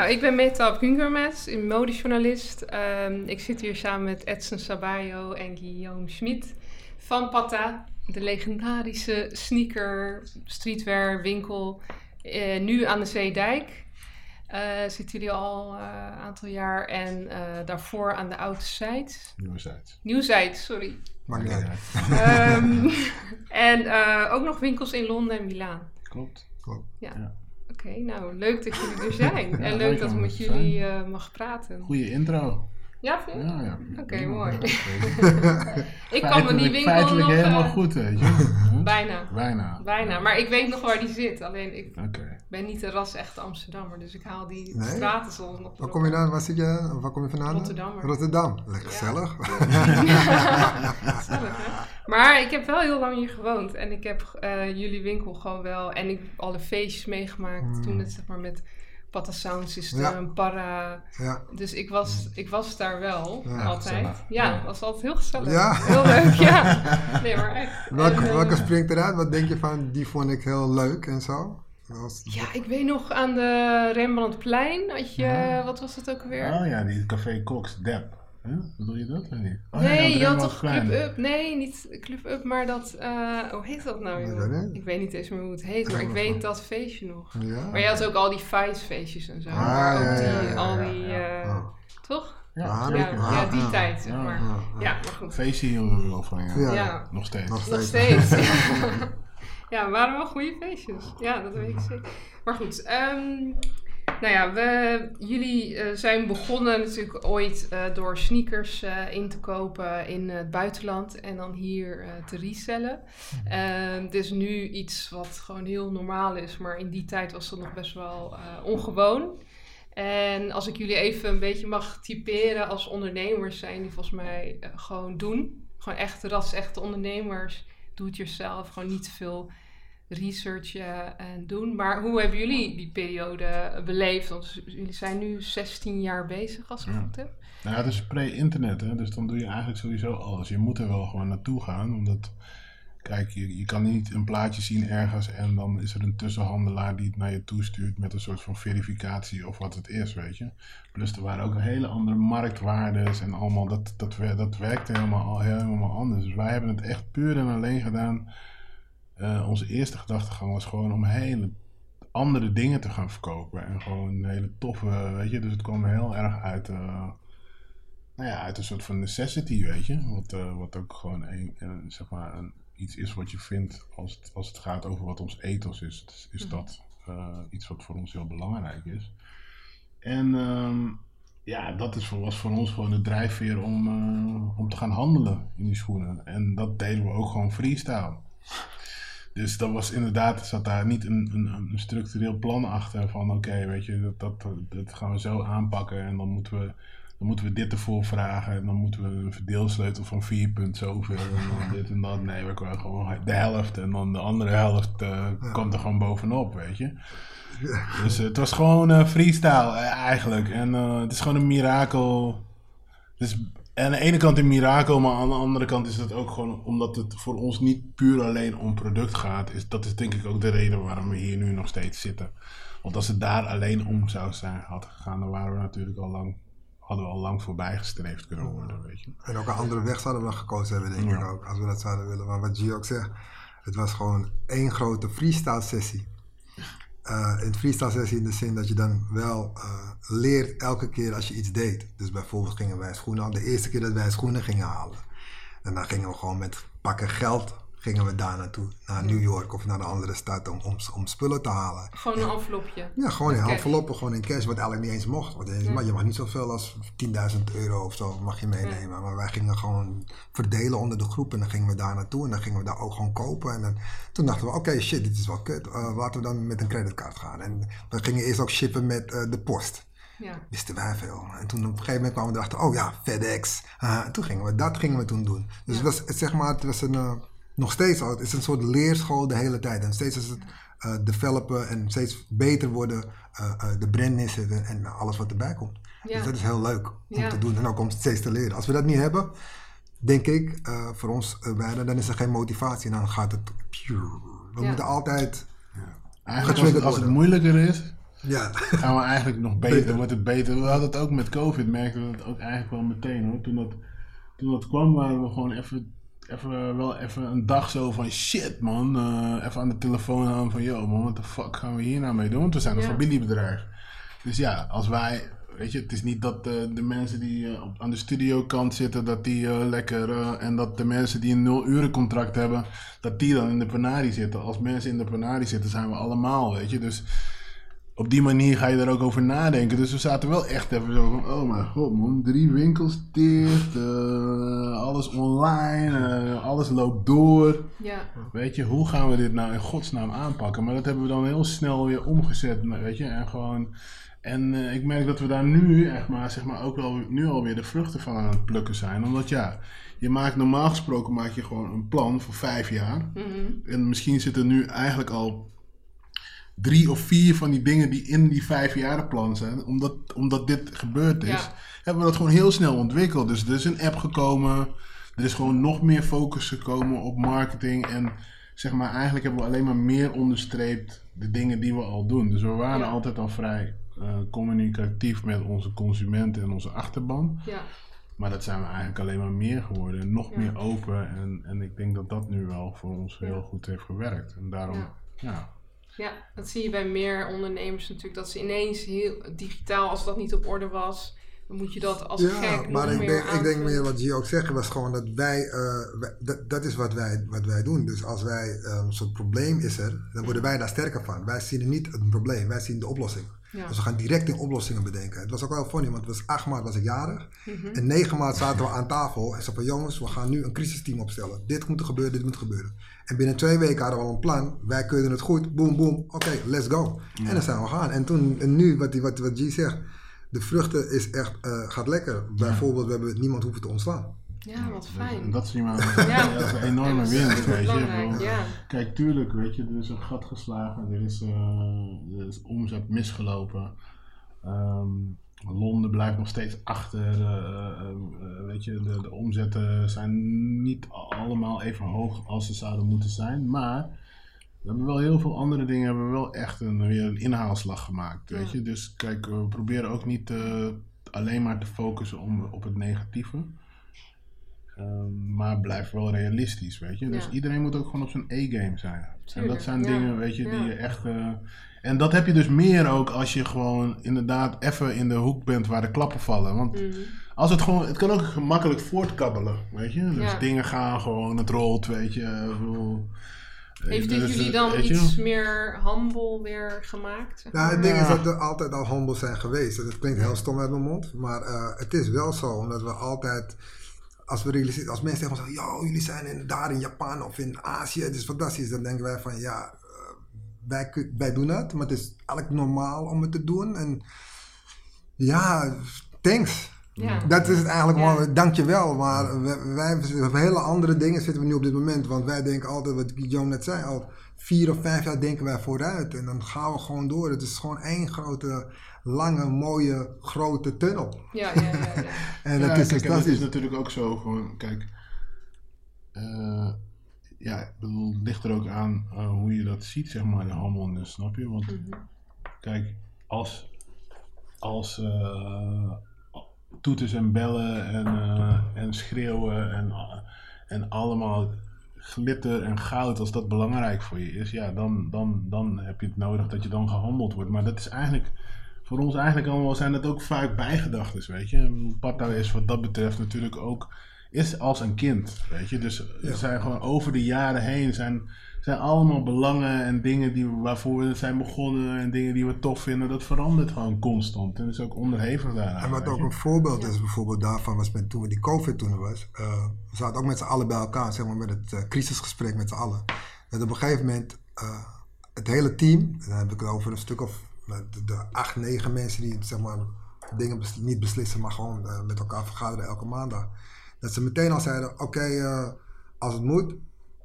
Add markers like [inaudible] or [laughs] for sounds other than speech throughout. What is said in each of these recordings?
Nou, ik ben Meta Gungermes, een modejournalist. Ehm, ik zit hier samen met Edson Sabayo en Guillaume Schmid van Patta, de legendarische sneaker, streetwear winkel, eh, nu aan de Zeedijk. Eh zitten jullie al eh, een aantal jaar en eh, daarvoor aan de Oude Zijds. Nieuwzijds. Nieuwzijds, sorry. Maakt niet uit. Ehm, [laughs] en eh, ook nog winkels in Londen en Milaan. Klopt. Oké, nou leuk dat jullie er zijn. [laughs] en Ja, leuk leuk dat ik met jullie eh, mag praten. Goeie intro. Ja, vind je? Ja, ja. Oké, mooi. [laughs] [laughs] Ik kan me die winkel Feitelijk nog... helemaal eh, goed, weet je. Huh? Bijna. Bijna. Bijna. Maar ik weet nog waar die zit. Alleen ik ben niet een ras-echte Amsterdammer. Dus ik haal die Nee? straten soms nog Waar kom je dan? Waar zit je? Waar kom je vandaan? Rotterdammer. Rotterdam. Lekker Ja. gezellig. Gezellig, hè? Maar ik heb wel heel lang hier gewoond. En ik heb eh, jullie winkel gewoon wel... En ik heb alle feestjes meegemaakt. Mm. Toen het zeg maar met Pata Sound System, Ja. Para... Ja. Dus ik was, ik was daar wel, Ja, altijd. gezellig. Ja, het was altijd heel gezellig. Ja. Heel leuk, ja. [laughs] Nee, maar echt. Welke, En, eh, welke springt eruit? Wat denk je van, die vond ik heel leuk en zo? Ja, ik weet nog aan de Rembrandtplein had je, wat was het ook alweer? Oh ja, die Café Cox, Dep. Huh? Bedoel je dat niet? Oh, nee, je had toch Club Up? Nee, niet Club Up, maar dat, eh, hoe heet dat nou Ik joh? weet niet. Ik weet niet eens meer hoe het heet, maar ik weet dat feestje nog. Ja. Maar je had ook al die feestjes en zo. Ah, maar ook ja, die, ja, ja, al die, ja. toch? Ja, zeker. Ja, ja, die tijd zeg maar. Ja, ja. Ja, maar goed. Feestje hielden we wel van, ja. Ja. Ja. Nog steeds. Nog Nog steeds. steeds. [laughs] ja, het waren wel goede feestjes. Ja, dat weet ik zeker. Maar goed, ehm, nou ja, we, jullie eh, zijn begonnen natuurlijk ooit eh, door sneakers eh, in te kopen in het buitenland en dan hier te resellen. Ehm, Het is nu iets wat gewoon heel normaal is, maar in die tijd was dat nog best wel ongewoon. En als ik jullie even een beetje mag typeren als ondernemers zijn die volgens mij gewoon doen. Gewoon echt ras-echte ondernemers. Doe het jezelf. Gewoon niet te veel researchen en doen. Maar hoe hebben jullie die periode beleefd? Want jullie zijn nu 16 jaar bezig, als ik het goed heb. Nou, het is pre-internet, hè, dus dan doe je eigenlijk sowieso alles. Je moet er wel gewoon naartoe gaan, omdat, kijk, je, je kan niet een plaatje zien ergens en dan is er een tussenhandelaar die het naar je toestuurt met een soort van verificatie of wat het is, weet je. Plus er waren ook hele andere marktwaardes en allemaal, dat, dat, dat werkte helemaal, al- helemaal anders. Dus wij hebben het echt puur en alleen gedaan. Eh, onze eerste gedachtegang was gewoon om hele andere dingen te gaan verkopen en gewoon hele toffe, weet je. Dus het kwam heel erg uit... eh, nou ja, uit een soort van necessity, weet je. Wat, eh, wat ook gewoon een, een, zeg maar een, iets is wat je vindt als het, als het gaat over wat ons ethos is. Is, is Mhm. dat iets wat voor ons heel belangrijk is. En ehm, ja, dat is voor, was voor ons gewoon de drijfveer om, om te gaan handelen in die schoenen. En dat deden we ook gewoon freestyle. Dus dat was inderdaad, zat daar niet een, een, een structureel plan achter van oké, weet je, dat, dat, dat gaan we zo aanpakken en dan moeten we dan moeten we dit ervoor vragen en dan moeten we een verdeelsleutel van 4 punt zoveel en dan dit en dat. Nee, we kwamen gewoon de helft en dan de andere helft eh, komt er gewoon bovenop, weet je. Dus het was gewoon eh, freestyle eh, eigenlijk. En het is gewoon een mirakel. Dus aan de ene kant een mirakel, maar aan de andere kant is het ook gewoon omdat het voor ons niet puur alleen om product gaat. Is, dat is denk ik ook de reden waarom we hier nu nog steeds zitten. Want als het daar alleen om zou zijn had gegaan, dan waren we natuurlijk al lang, hadden we al lang voorbij gestreefd kunnen worden, weet je. En ook een andere weg zouden we gekozen hebben, denk ik ook. Als we dat zouden willen. Maar wat G ook zegt, het was gewoon één grote freestyle sessie. Eh een freestyle sessie in de zin dat je dan wel eh, leert elke keer als je iets deed. Dus bijvoorbeeld gingen wij schoenen halen. De eerste keer dat wij schoenen gingen halen. En dan gingen we gewoon met pakken geld gingen we daar naartoe. Naar New York of naar een andere stad om, om, om spullen te halen. Gewoon een envelopje. Ja, gewoon in enveloppen, gewoon in cash, wat eigenlijk niet eens mocht. Want je, Ja. je mag niet zoveel als 10.000 euro of zo mag je meenemen. Maar wij gingen gewoon verdelen onder de groep en dan gingen we daar naartoe en dan gingen we daar ook gewoon kopen. En dan, toen dachten we, oké, shit, dit is wel kut. Eh, laten we dan met een creditcard gaan. En we gingen eerst ook shippen met eh, de post. Ja. Wisten wij veel. En toen op een gegeven moment kwamen we erachter, oh ja, FedEx. Uh, toen gingen we, dat gingen we toen doen. Dus Ja. het was, het, zeg maar, het was een, eh, nog steeds al, het is een soort leerschool de hele tijd. En steeds is het eh, developen en steeds beter worden, eh, eh, de brand neerzetten en alles wat erbij komt. Ja. Dus dat is heel leuk om Ja. te doen en ook om steeds te leren. Als we dat niet hebben, denk ik, eh, voor ons uh, beiden, dan is er geen motivatie en dan gaat het. We Ja. moeten altijd Eigenlijk als het, als het moeilijker is, Ja. gaan we eigenlijk nog beter, Beter. wordt het beter. We hadden het ook met COVID, merkten we het ook eigenlijk wel meteen hoor. Toen dat, toen dat kwam waren we gewoon even, even, wel even een dag zo van shit man. eh, even aan de telefoon aan van yo man, wat de fuck gaan we hier nou mee doen? Want we zijn een Ja. familiebedrijf. Dus ja, als wij, weet je, het is niet dat eh, de mensen die op, aan de studiokant zitten, dat die lekker, en dat de mensen die een nul uren contract hebben, dat die dan in de penarie zitten. Als mensen in de penarie zitten, zijn we allemaal, weet je. Dus op die manier ga je er ook over nadenken. Dus we zaten wel echt even zo van, oh mijn god man, drie winkels dicht, eh, alles online, eh, alles loopt door. Ja, Weet je, hoe gaan we dit nou in godsnaam aanpakken? Maar dat hebben we dan heel snel weer omgezet, weet je, en gewoon... En eh, ik merk dat we daar nu echt maar, zeg maar, ook wel nu alweer de vruchten van aan het plukken zijn. Omdat ja, je maakt normaal gesproken maak je gewoon een plan voor vijf jaar. mhm. En misschien zitten nu eigenlijk al drie of vier van die dingen die in die vijfjarenplan zijn. Omdat, omdat dit gebeurd is, Ja. hebben we dat gewoon heel snel ontwikkeld. Dus er is een app gekomen. Er is gewoon nog meer focus gekomen op marketing. En zeg maar, eigenlijk hebben we alleen maar meer onderstreept de dingen die we al doen. Dus we waren Ja. altijd al vrij eh, communicatief met onze consumenten en onze achterban. ja. Maar dat zijn we eigenlijk alleen maar meer geworden. En nog Ja. meer open. En, en ik denk dat dat nu wel voor ons heel goed heeft gewerkt. En daarom, Ja. Ja. Dat zie je bij meer ondernemers natuurlijk. Dat ze ineens heel digitaal, als dat niet op orde was, dan moet je dat als een Ja, gek maar ik denk, ik denk meer wat Gio ook zegt, was gewoon dat wij, eh, wij- dat, dat is wat wij, wat wij doen. Dus als wij, um, zo'n probleem is er, dan worden wij daar sterker van. Wij zien niet het probleem, wij zien de oplossing. Ja. Dus we gaan direct in oplossingen bedenken. Het was ook wel funny, want het was 8 maart was ik jarig. Mhm. En 9 maart zaten we aan tafel en zeiden van jongens, we gaan nu een crisisteam opstellen. Dit moet er gebeuren, dit moet gebeuren. En binnen twee weken hadden we al een plan. Wij kunnen het goed, boom, boom, oké, let's go. En dan zijn we gaan. En toen, en nu, wat, die- wat, wat G zegt, de vruchten is echt, eh, gaat lekker. Bijvoorbeeld, we hebben niemand hoeven te ontslaan. Ja, wat fijn. dat als, Ja. een enorme dat is winst, weet je. Ik bedoel, ja. Kijk, tuurlijk, weet je, er is een gat geslagen, er is, eh, er is omzet misgelopen. Ehm, Londen blijft nog steeds achter, eh, eh, eh, weet je, de, de omzetten zijn niet allemaal even hoog als ze zouden moeten zijn, maar we hebben wel heel veel andere dingen, hebben we wel echt een, weer een inhaalslag gemaakt, weet Ja. je. Dus kijk, we proberen ook niet alleen maar te focussen om, op het negatieve. Ehm, maar blijf wel realistisch, weet je. Dus iedereen moet ook gewoon op zijn A-game zijn. en dat zijn ja. dingen, weet je, die je echt... en dat heb je dus meer ook als je gewoon inderdaad even in de hoek bent waar de klappen vallen. Want Mhm. als het gewoon... Het kan ook gemakkelijk voortkabbelen, weet je. Dus Ja. dingen gaan gewoon, het rolt, weet je. ik bedoel, Heeft dit dus, jullie eh, dan je? meer humble weer gemaakt? zeg Nou, het ding is dat we altijd al humble zijn geweest. Dat klinkt heel stom uit mijn mond, maar eh, het is wel zo, omdat we altijd, als we realiseren, als mensen tegen ons zeggen, yo, jullie zijn in, daar in Japan of in Azië, het is fantastisch, dan denken wij van, ja, eh, wij, doen het, maar het is eigenlijk normaal om het te doen. En ja, thanks. Ja. Dat is het eigenlijk Ja. wel, dankjewel. Maar wij, wij op hele andere dingen zitten we nu op dit moment. Want wij denken altijd, wat Guillaume net zei, al vier of vijf jaar denken wij vooruit. En dan gaan we gewoon door. Het is gewoon één grote, lange, mooie, grote tunnel. Ja, ja, ja. ja. [laughs] En ja, dat is kijk, en het fantastisch. is natuurlijk ook zo gewoon, kijk, eh, ja, ik bedoel, het ligt er ook aan eh, hoe je dat ziet, zeg maar, de humbleness, snap je? Want Mhm. kijk, als, als eh, toeters en bellen en, eh, en schreeuwen en, en allemaal glitter en goud, als dat belangrijk voor je is, ja, dan, dan, dan heb je het nodig dat je dan gehandeld wordt. Maar dat is eigenlijk, voor ons eigenlijk allemaal zijn dat ook vaak bijgedachten, weet je. Pata is wat dat betreft natuurlijk ook, is als een kind, weet je. Dus Ja. er zijn gewoon over de jaren heen zijn, zijn allemaal belangen en dingen die, we- waarvoor we zijn begonnen en dingen die we tof vinden, dat verandert gewoon constant. En is ook onderhevig daaraan. En wat ook je. een voorbeeld is bijvoorbeeld daarvan was met, toen we die COVID toen er was. eh, we zaten ook met z'n allen bij elkaar, zeg maar met het eh, crisisgesprek met z'n allen. Dat op een gegeven moment eh, het hele team, dan heb ik het over een stuk of de, de acht, negen mensen die zeg maar dingen bes- niet beslissen, maar gewoon eh, met elkaar vergaderen elke maandag. Dat ze meteen al zeiden, oké, eh, als het moet,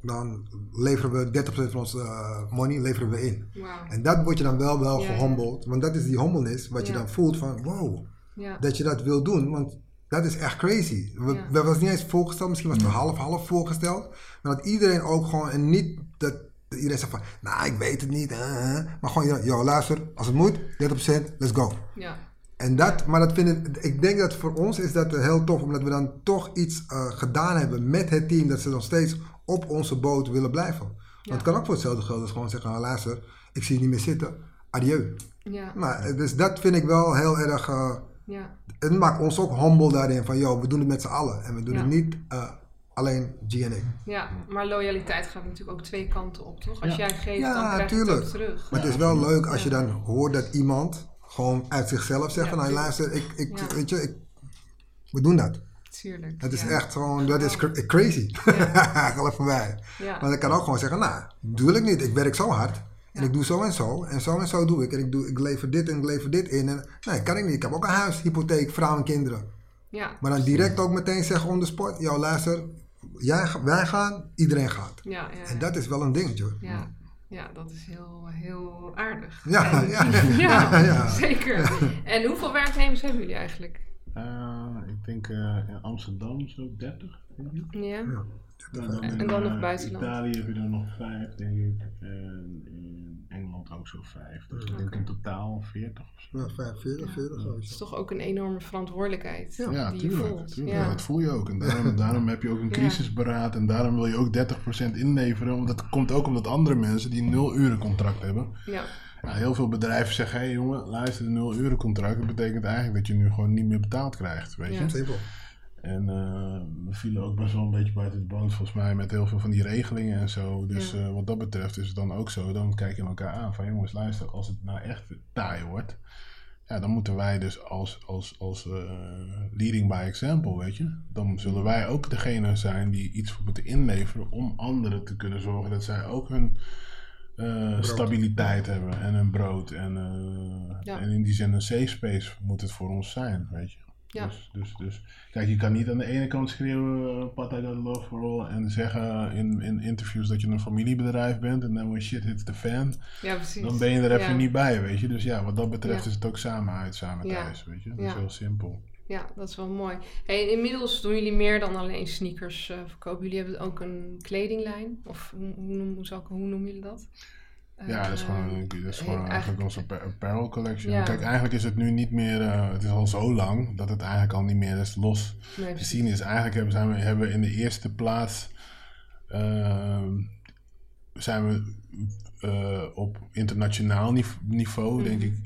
dan leveren we 30% van onze eh, money leveren we in. Wauw. En dat word je dan wel wel gehombeld, want dat is die humbleness wat je dan voelt van wow, Ja. dat je dat wil doen, want dat is echt crazy. We, we was niet eens voorgesteld, misschien was het half half voorgesteld, maar dat iedereen ook gewoon en niet dat iedereen zegt van, nou, ik weet het niet. hè, hè. Maar gewoon, joh, luister, als het moet, 30%, let's go. Ja. En dat, maar dat vind ik, ik denk dat voor ons is dat heel tof, omdat we dan toch iets eh, gedaan hebben met het team, dat ze nog steeds op onze boot willen blijven. Want het kan ook voor hetzelfde geld als gewoon zeggen, nou, luister, ik zie je niet meer zitten, adieu. Ja. Maar, eh, dus dat vind ik wel heel erg, eh, Ja. het maakt ons ook humble daarin, van joh, we doen het met z'n allen. En we doen Ja. het niet eh, alleen G en ik. ja, maar loyaliteit gaat natuurlijk ook twee kanten op, toch? Als Ja. jij geeft, Ja, dan krijg je het terug. Maar het is wel leuk als je dan hoort dat iemand gewoon uit zichzelf zegt Ja, nou luister, ik, ik, Ja. weet je, ik, we doen dat. Tuurlijk. Het is ja. echt gewoon, dat is cra- crazy. [laughs] Geloof voor mij. Maar ik kan ook gewoon zeggen, nou, doe ik niet. Ik werk zo hard. En ik doe zo en zo. En zo en zo doe ik. En ik, doe, ik lever dit en ik lever dit in. En, nee, kan ik niet. Ik heb ook een huis, hypotheek, vrouw en kinderen. Ja. Maar dan direct ook meteen zeggen on the spot. Yo, luister. Jij, wij gaan, iedereen gaat. Ja, ja, En dat is wel een dingetje. hoor. ja. Ja, dat is heel, heel aardig. Ja, En- ja, [laughs] ja, ja, ja. zeker. En hoeveel werknemers hebben jullie eigenlijk? Eh, ik denk eh, in Amsterdam zo 30. Denk ik. Ja. Ja. Dan En in, dan nog eh, buitenland? Italië heb je er nog vijf, denk ik. En in Engeland ook zo vijf. Dus ik denk in totaal 40 of zo. Ja, 45, 40 Het is toch ook een enorme verantwoordelijkheid Ja, die je tuurlijk. voelt. tuurlijk. Ja. Dat voel je ook. En daarom, [laughs] daarom heb je ook een crisisberaad. En daarom wil je ook 30% inleveren. Want dat komt ook omdat andere mensen die een nul uren contract hebben. Ja. Ja, heel veel bedrijven zeggen, hé hey jongen, luister, een nul uren contract. Dat betekent eigenlijk dat je nu gewoon niet meer betaald krijgt, weet je. Ja. Simpel. En eh, we vielen ook best wel een beetje buiten de boot volgens mij met heel veel van die regelingen en zo. Dus Ja. eh, wat dat betreft is het dan ook zo. Dan kijk je elkaar aan van jongens, luister, als het nou echt taai wordt. Ja, dan moeten wij dus als, als, als eh, leading by example, weet je. Dan zullen wij ook degene zijn die iets moeten inleveren om anderen te kunnen zorgen dat zij ook hun stabiliteit hebben en hun brood. En, Ja. en in die zin een safe space moet het voor ons zijn, weet je. Ja. Dus, dus, dus kijk, je kan niet aan de ene kant schreeuwen, uh, Pat, I got love for all, en zeggen in, in interviews dat je een familiebedrijf bent, en dan when shit hits the fan, ja, precies. dan ben je er even Ja. niet bij, weet je. Dus ja, wat dat betreft Ja. is het ook samen uit, samen thuis, weet je. Dat is heel simpel. Ja, dat is wel mooi. Hey, inmiddels doen jullie meer dan alleen sneakers eh, verkopen. Jullie hebben ook een kledinglijn. Of hoe, hoe, noem, hoe, hoe noemen jullie dat? Ja, dat is gewoon, Eh, een- dat is eh, gewoon eigenlijk onze appa- apparel collection. Ja. Kijk, eigenlijk is het nu niet meer, eh, het is al zo lang, dat het eigenlijk al niet meer is los nee, te zien is. Eigenlijk hebben, zijn we, hebben we in de eerste plaats ehm, zijn we eh, op internationaal nive- niveau, denk Mhm. ik,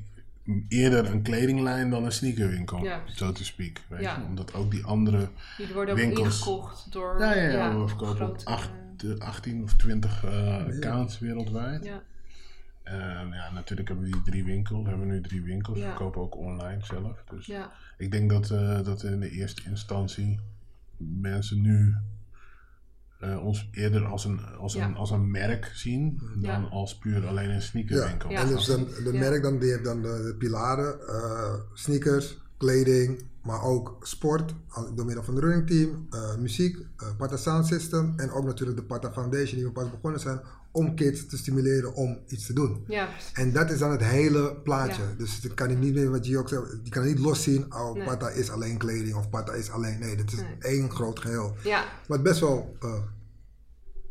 eerder een kledinglijn dan een sneakerwinkel, Ja, zo te speak. Weet Ja. je? Omdat ook die andere Jullie worden ook winkels- ingekocht door... Ja, ja, ja, we verkopen op grote, acht, eh, eh, 18 of 20 eh, accounts wereldwijd. ja, En ja, natuurlijk hebben we die drie winkels. We hebben nu drie winkels. We Ja. verkopen ook online zelf. Dus ja, ik denk dat, eh, dat in de eerste instantie mensen nu eh, ons eerder als een, als, Ja. een, als een merk zien Ja. dan als puur alleen een sneakerwinkel. Ja. En dus dan, de Ja. merk dan, die heeft dan de, de pilaren, eh, sneakers, kleding, maar ook sport, door middel van het running team, eh, muziek, eh Pata Sound System en ook natuurlijk de Pata Foundation die we pas begonnen zijn om kids te stimuleren om iets te doen. ja. En dat is dan het hele plaatje. Ja. Dus het kan je niet meer, wat je ook zegt, je kan het niet loszien, oh Nee. Pata is alleen kleding of Pata is alleen, nee, dit is Nee. één groot geheel. Ja, Wat best wel eh,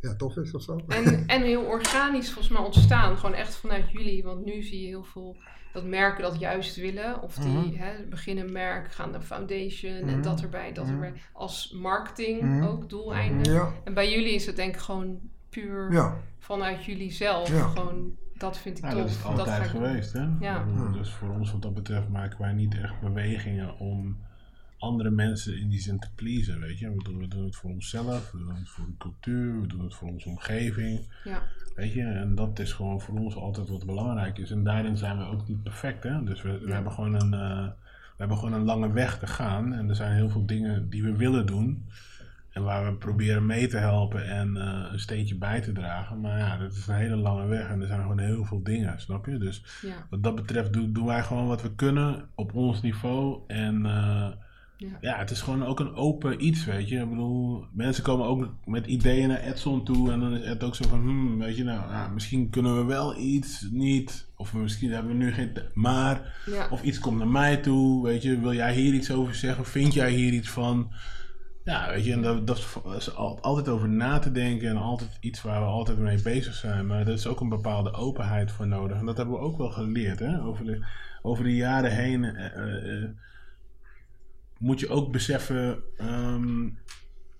ja, tof is of zo. en, en heel organisch volgens mij ontstaan. Gewoon echt vanuit jullie. Want nu zie je heel veel dat merken dat juist willen. Of die Mhm. hè, beginnen een merk, gaan naar foundation en Mhm. dat erbij, dat Mhm. erbij. Als marketing ook, doeleinden. Ja, En bij jullie is het denk ik gewoon puur ja. vanuit jullie zelf. Ja. Gewoon, dat vind ik Ja, tof. dat is ga altijd ik geweest. Hè? Ja. Dus voor ons wat dat betreft maken wij niet echt bewegingen om andere mensen in die zin te pleasen. Weet je? We, doen, we doen het voor onszelf, we doen het voor de cultuur, we doen het voor onze omgeving. Ja, Weet je, en dat is gewoon voor ons altijd wat belangrijk is. En daarin zijn we ook niet perfect, hè. Dus we, we, Ja. hebben, gewoon een, eh, we hebben gewoon een lange weg te gaan. En er zijn heel veel dingen die we willen doen. En waar we proberen mee te helpen en eh, een steentje bij te dragen. Maar ja, dat is een hele lange weg en er zijn gewoon heel veel dingen, snap je? Dus ja, wat dat betreft doen, doen wij gewoon wat we kunnen op ons niveau. En eh, ja. ja, het is gewoon ook een open iets, weet je. Ik bedoel, mensen komen ook met ideeën naar Edson toe. En dan is Ed ook zo van, hmm, weet je, nou, ah, misschien kunnen we wel iets, niet. Of misschien hebben we nu geen maar. ja. Of iets komt naar mij toe, weet je. Wil jij hier iets over zeggen? Vind jij hier iets van? Ja, weet je, en dat, dat is al- altijd over na te denken en altijd iets waar we altijd mee bezig zijn. Maar er is ook een bepaalde openheid voor nodig. En dat hebben we ook wel geleerd, hè? Over de, over de jaren heen eh, eh, eh, moet je ook beseffen ehm,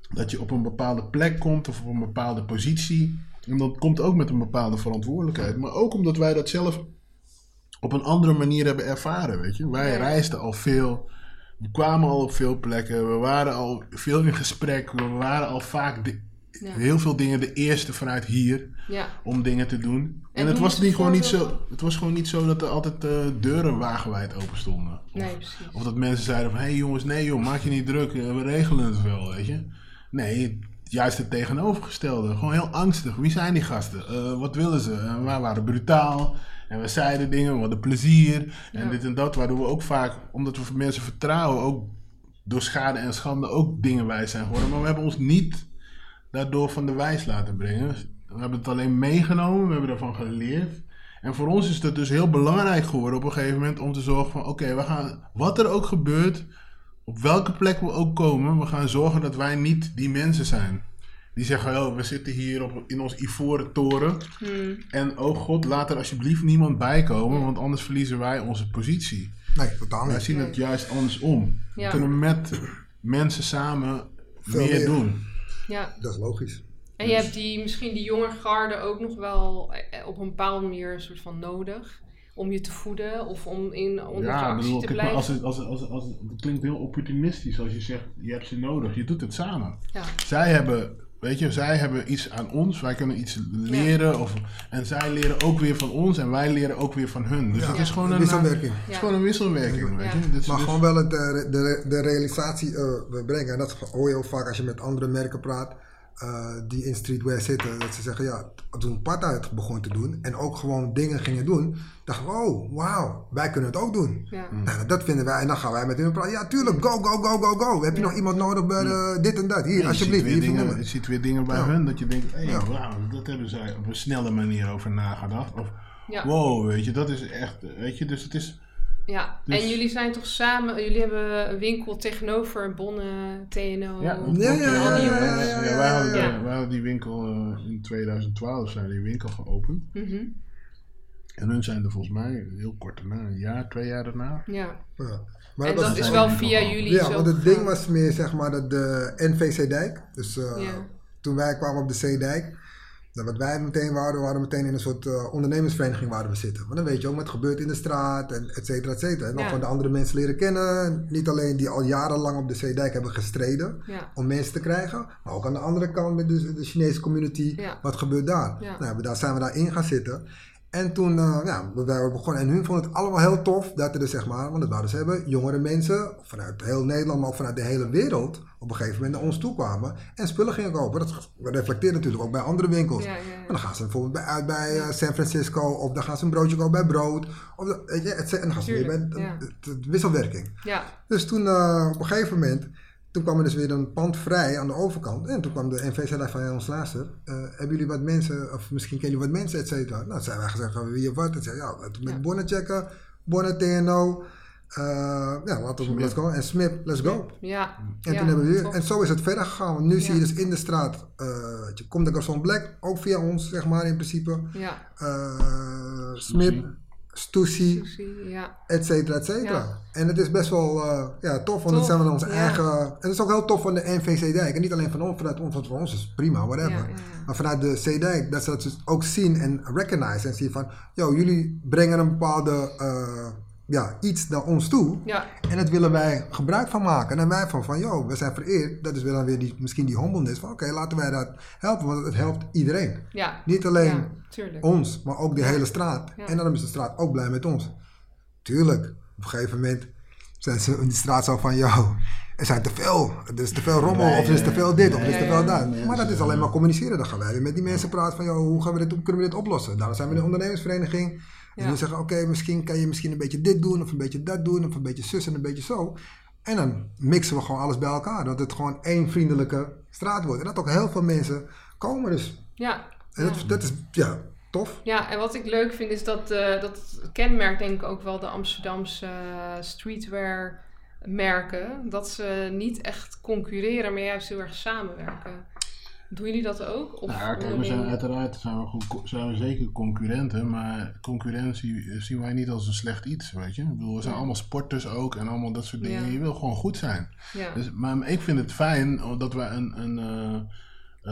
dat je op een bepaalde plek komt of op een bepaalde positie. En dat komt ook met een bepaalde verantwoordelijkheid. Maar ook omdat wij dat zelf op een andere manier hebben ervaren, weet je. Wij reisden al veel. We kwamen al op veel plekken. We waren al veel in gesprek. We waren al vaak de- Ja. heel veel dingen de eerste vanuit hier Ja, om dingen te doen. En, En het was niet gewoon niet zo. Het was gewoon niet zo dat er altijd eh, deuren wagenwijd open stonden. Of, nee, precies. of dat mensen zeiden van hé hey jongens, nee joh, maak je niet druk, eh, we regelen het wel, weet je. Nee, juist het tegenovergestelde. Gewoon heel angstig. Wie zijn die gasten? Eh, wat willen ze? En wij waren brutaal. En we zeiden dingen, we hadden plezier. En Ja. dit en dat. Waardoor we ook vaak, omdat we mensen vertrouwen, ook door schade en schande ook dingen wijs zijn geworden. Maar we hebben ons niet daardoor van de wijs laten brengen. We hebben het alleen meegenomen, we hebben ervan geleerd. En voor ons is het dus heel belangrijk geworden op een gegeven moment om te zorgen van oké, we gaan, wat er ook gebeurt, op welke plek we ook komen, we gaan zorgen dat wij niet die mensen zijn. Die zeggen, oh, we zitten hier op, in ons ivoren toren. Hmm. En oh god, laat er alsjeblieft niemand bij komen, want anders verliezen wij onze positie. Nee, totaal Wij niet. zien het juist andersom. Ja. We kunnen met mensen samen Veel meer meer. doen. Ja, Dat is logisch. en je hebt die, misschien die jonge garde ook nog wel eh, op een bepaalde manier een soort van nodig. Om je te voeden of om in onder Ja, actie bedoel, te blijven. als het, als, het, als, het, als het, het klinkt heel opportunistisch als je zegt, je hebt ze nodig. Je doet het samen. Ja, Zij hebben, weet je, zij hebben iets aan ons. Wij kunnen iets leren. Of, en zij leren ook weer van ons. En wij leren ook weer van hun. Dus Ja. het is gewoon een, Wisselwerking. het is gewoon een wisselwerking, weet Ja. je. Dus, Maar dus- gewoon wel het, eh, de, de, de realisatie eh, brengen. En dat hoor je ook vaak als je met andere merken praat. Eh, die in streetwear zitten. Dat ze zeggen, ja, toen Pata het begon te doen. En ook gewoon dingen gingen doen. Dachten we, oh, wauw, wij kunnen het ook doen. ja. Nou, dat vinden wij. En dan gaan wij met hun praten. Ja, tuurlijk, go, go, go, go, go. Heb je Ja. nog iemand nodig bij de, dit en dat? Hier, alsjeblieft. je ziet weer dingen bij Ja. hun dat je denkt, hé, Ja. wauw, dat hebben zij op een snelle manier over nagedacht. Of, Ja. wow, weet je, dat is echt, weet je, dus het is... Ja, Dus- en jullie zijn toch samen, jullie hebben een winkel tegenover Bonne, TNO. Ja, Ja, ja, ja, ja, ja, ja, ja, wij, hadden, ja. wij hadden die winkel eh, in 2012 zijn die winkel geopend. Mhm, En hun zijn er volgens mij heel kort daarna, een jaar, twee jaar daarna. ja. Ja. Maar En dat is wel via jullie Ja, zo want het ding was meer zeg maar dat de NVC Dijk. Dus eh, Ja. toen wij kwamen op de Zeedijk. Nou, wat wij meteen waren, we waren meteen in een soort eh, ondernemersvereniging waar we zitten. Want dan weet je ook wat gebeurt in de straat en et cetera, et cetera. En dan Ja. gewoon de andere mensen leren kennen. Niet alleen die al jarenlang op de Zeedijk hebben gestreden Ja, om mensen te krijgen. Maar ook aan de andere kant met de, de Chinese community. Ja. Wat gebeurt daar? Nou, daar zijn we daarin gaan zitten. En toen eh, ja, we waren begonnen. En hun vonden het allemaal heel tof dat er dus zeg maar, want dat wouden ze hebben, jongere mensen vanuit heel Nederland, maar ook vanuit de hele wereld op een gegeven moment naar ons toe kwamen en spullen gingen kopen. Dat reflecteert natuurlijk ook bij andere winkels. ja, ja. En dan gaan ze bijvoorbeeld bij, uit bij eh, San Francisco, of dan gaan ze een broodje kopen bij Brood. Of, weet je, en dan gaan ze weer bij Tuurlijk, ja. de, de- de wisselwerking. Ja, Dus toen eh, op een gegeven moment, toen kwam er dus weer een pand vrij aan de overkant. En toen kwam de NV zei van, ons luister, eh, hebben jullie wat mensen, of misschien kennen jullie wat mensen, et cetera. Nou, zijn wij gezegd, van wie of wat? En zei, ja, laten we met Ja. Bonnet checken, Bonnet TNO, eh, ja, laten we, let's go. En Smip, let's go. ja. En ja, toen hebben we weer, en zo is het verder gegaan. Want nu zie je dus in de straat, eh je komt de Garçon Black, ook via ons, zeg maar, in principe. Ja, Eh Smip, Stussy, ja. et cetera, et cetera. Ja. En het is best wel eh, ja, tof, want Tof, zijn we onze ja. eigen... En het is ook heel tof van de NVC Dijk. En niet alleen van ons, vanuit ons, want voor ons is het prima, whatever. Maar vanuit de C-Dijk, dat ze dat dus ook zien en recognize. En zien van, yo, jullie brengen een bepaalde, eh, ja, iets naar ons toe. Ja, En dat willen wij gebruik van maken. En wij van, van yo, we zijn vereerd. Dat is weer dan weer die, misschien die humbleness van, oké, laten wij dat helpen. Want het helpt iedereen. ja. Niet alleen ons, maar ook de hele straat. Ja. En dan is de straat ook blij met ons. Tuurlijk, op een gegeven moment zijn ze in die straat zo van, yo, er zijn te veel. Er is te veel rommel, Nee, of er is te veel dit, of er is te veel dat. nee, maar dat is alleen maar communiceren. Dan gaan wij weer met die mensen praten van, yo, hoe, gaan we dit, hoe kunnen we dit oplossen? Daarom zijn we in de ondernemersvereniging. En Ja. we zeggen, oké, misschien kan je misschien een beetje dit doen, of een beetje dat doen, of een beetje zus en een beetje zo. En dan mixen we gewoon alles bij elkaar. Dat het gewoon één vriendelijke straat wordt. En dat ook heel veel mensen komen. Dus Ja. en dat, dat is, ja, tof. Ja, en wat ik leuk vind is dat, eh, dat kenmerkt denk ik ook wel de Amsterdamse eh, streetwear merken dat ze niet echt concurreren, maar juist heel erg samenwerken. Doen jullie dat ook? Of Nou, kijk, we zijn uiteraard zijn we, zijn we zeker concurrenten, maar concurrentie eh, zien wij niet als een slecht iets, weet je. Ik bedoel, we zijn Ja. allemaal sporters ook en allemaal dat soort dingen. Ja. Je wil gewoon goed zijn. ja. Dus, maar ik vind het fijn dat we een. een eh,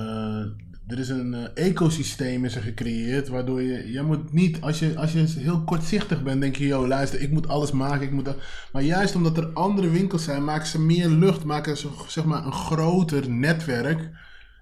eh, er is een ecosysteem is er gecreëerd, waardoor je, je moet niet, als je, als je heel kortzichtig bent, denk je, yo, luister, ik moet alles maken, ik moet dat. Maar juist omdat er andere winkels zijn, maken ze meer lucht, maken ze zeg maar een groter netwerk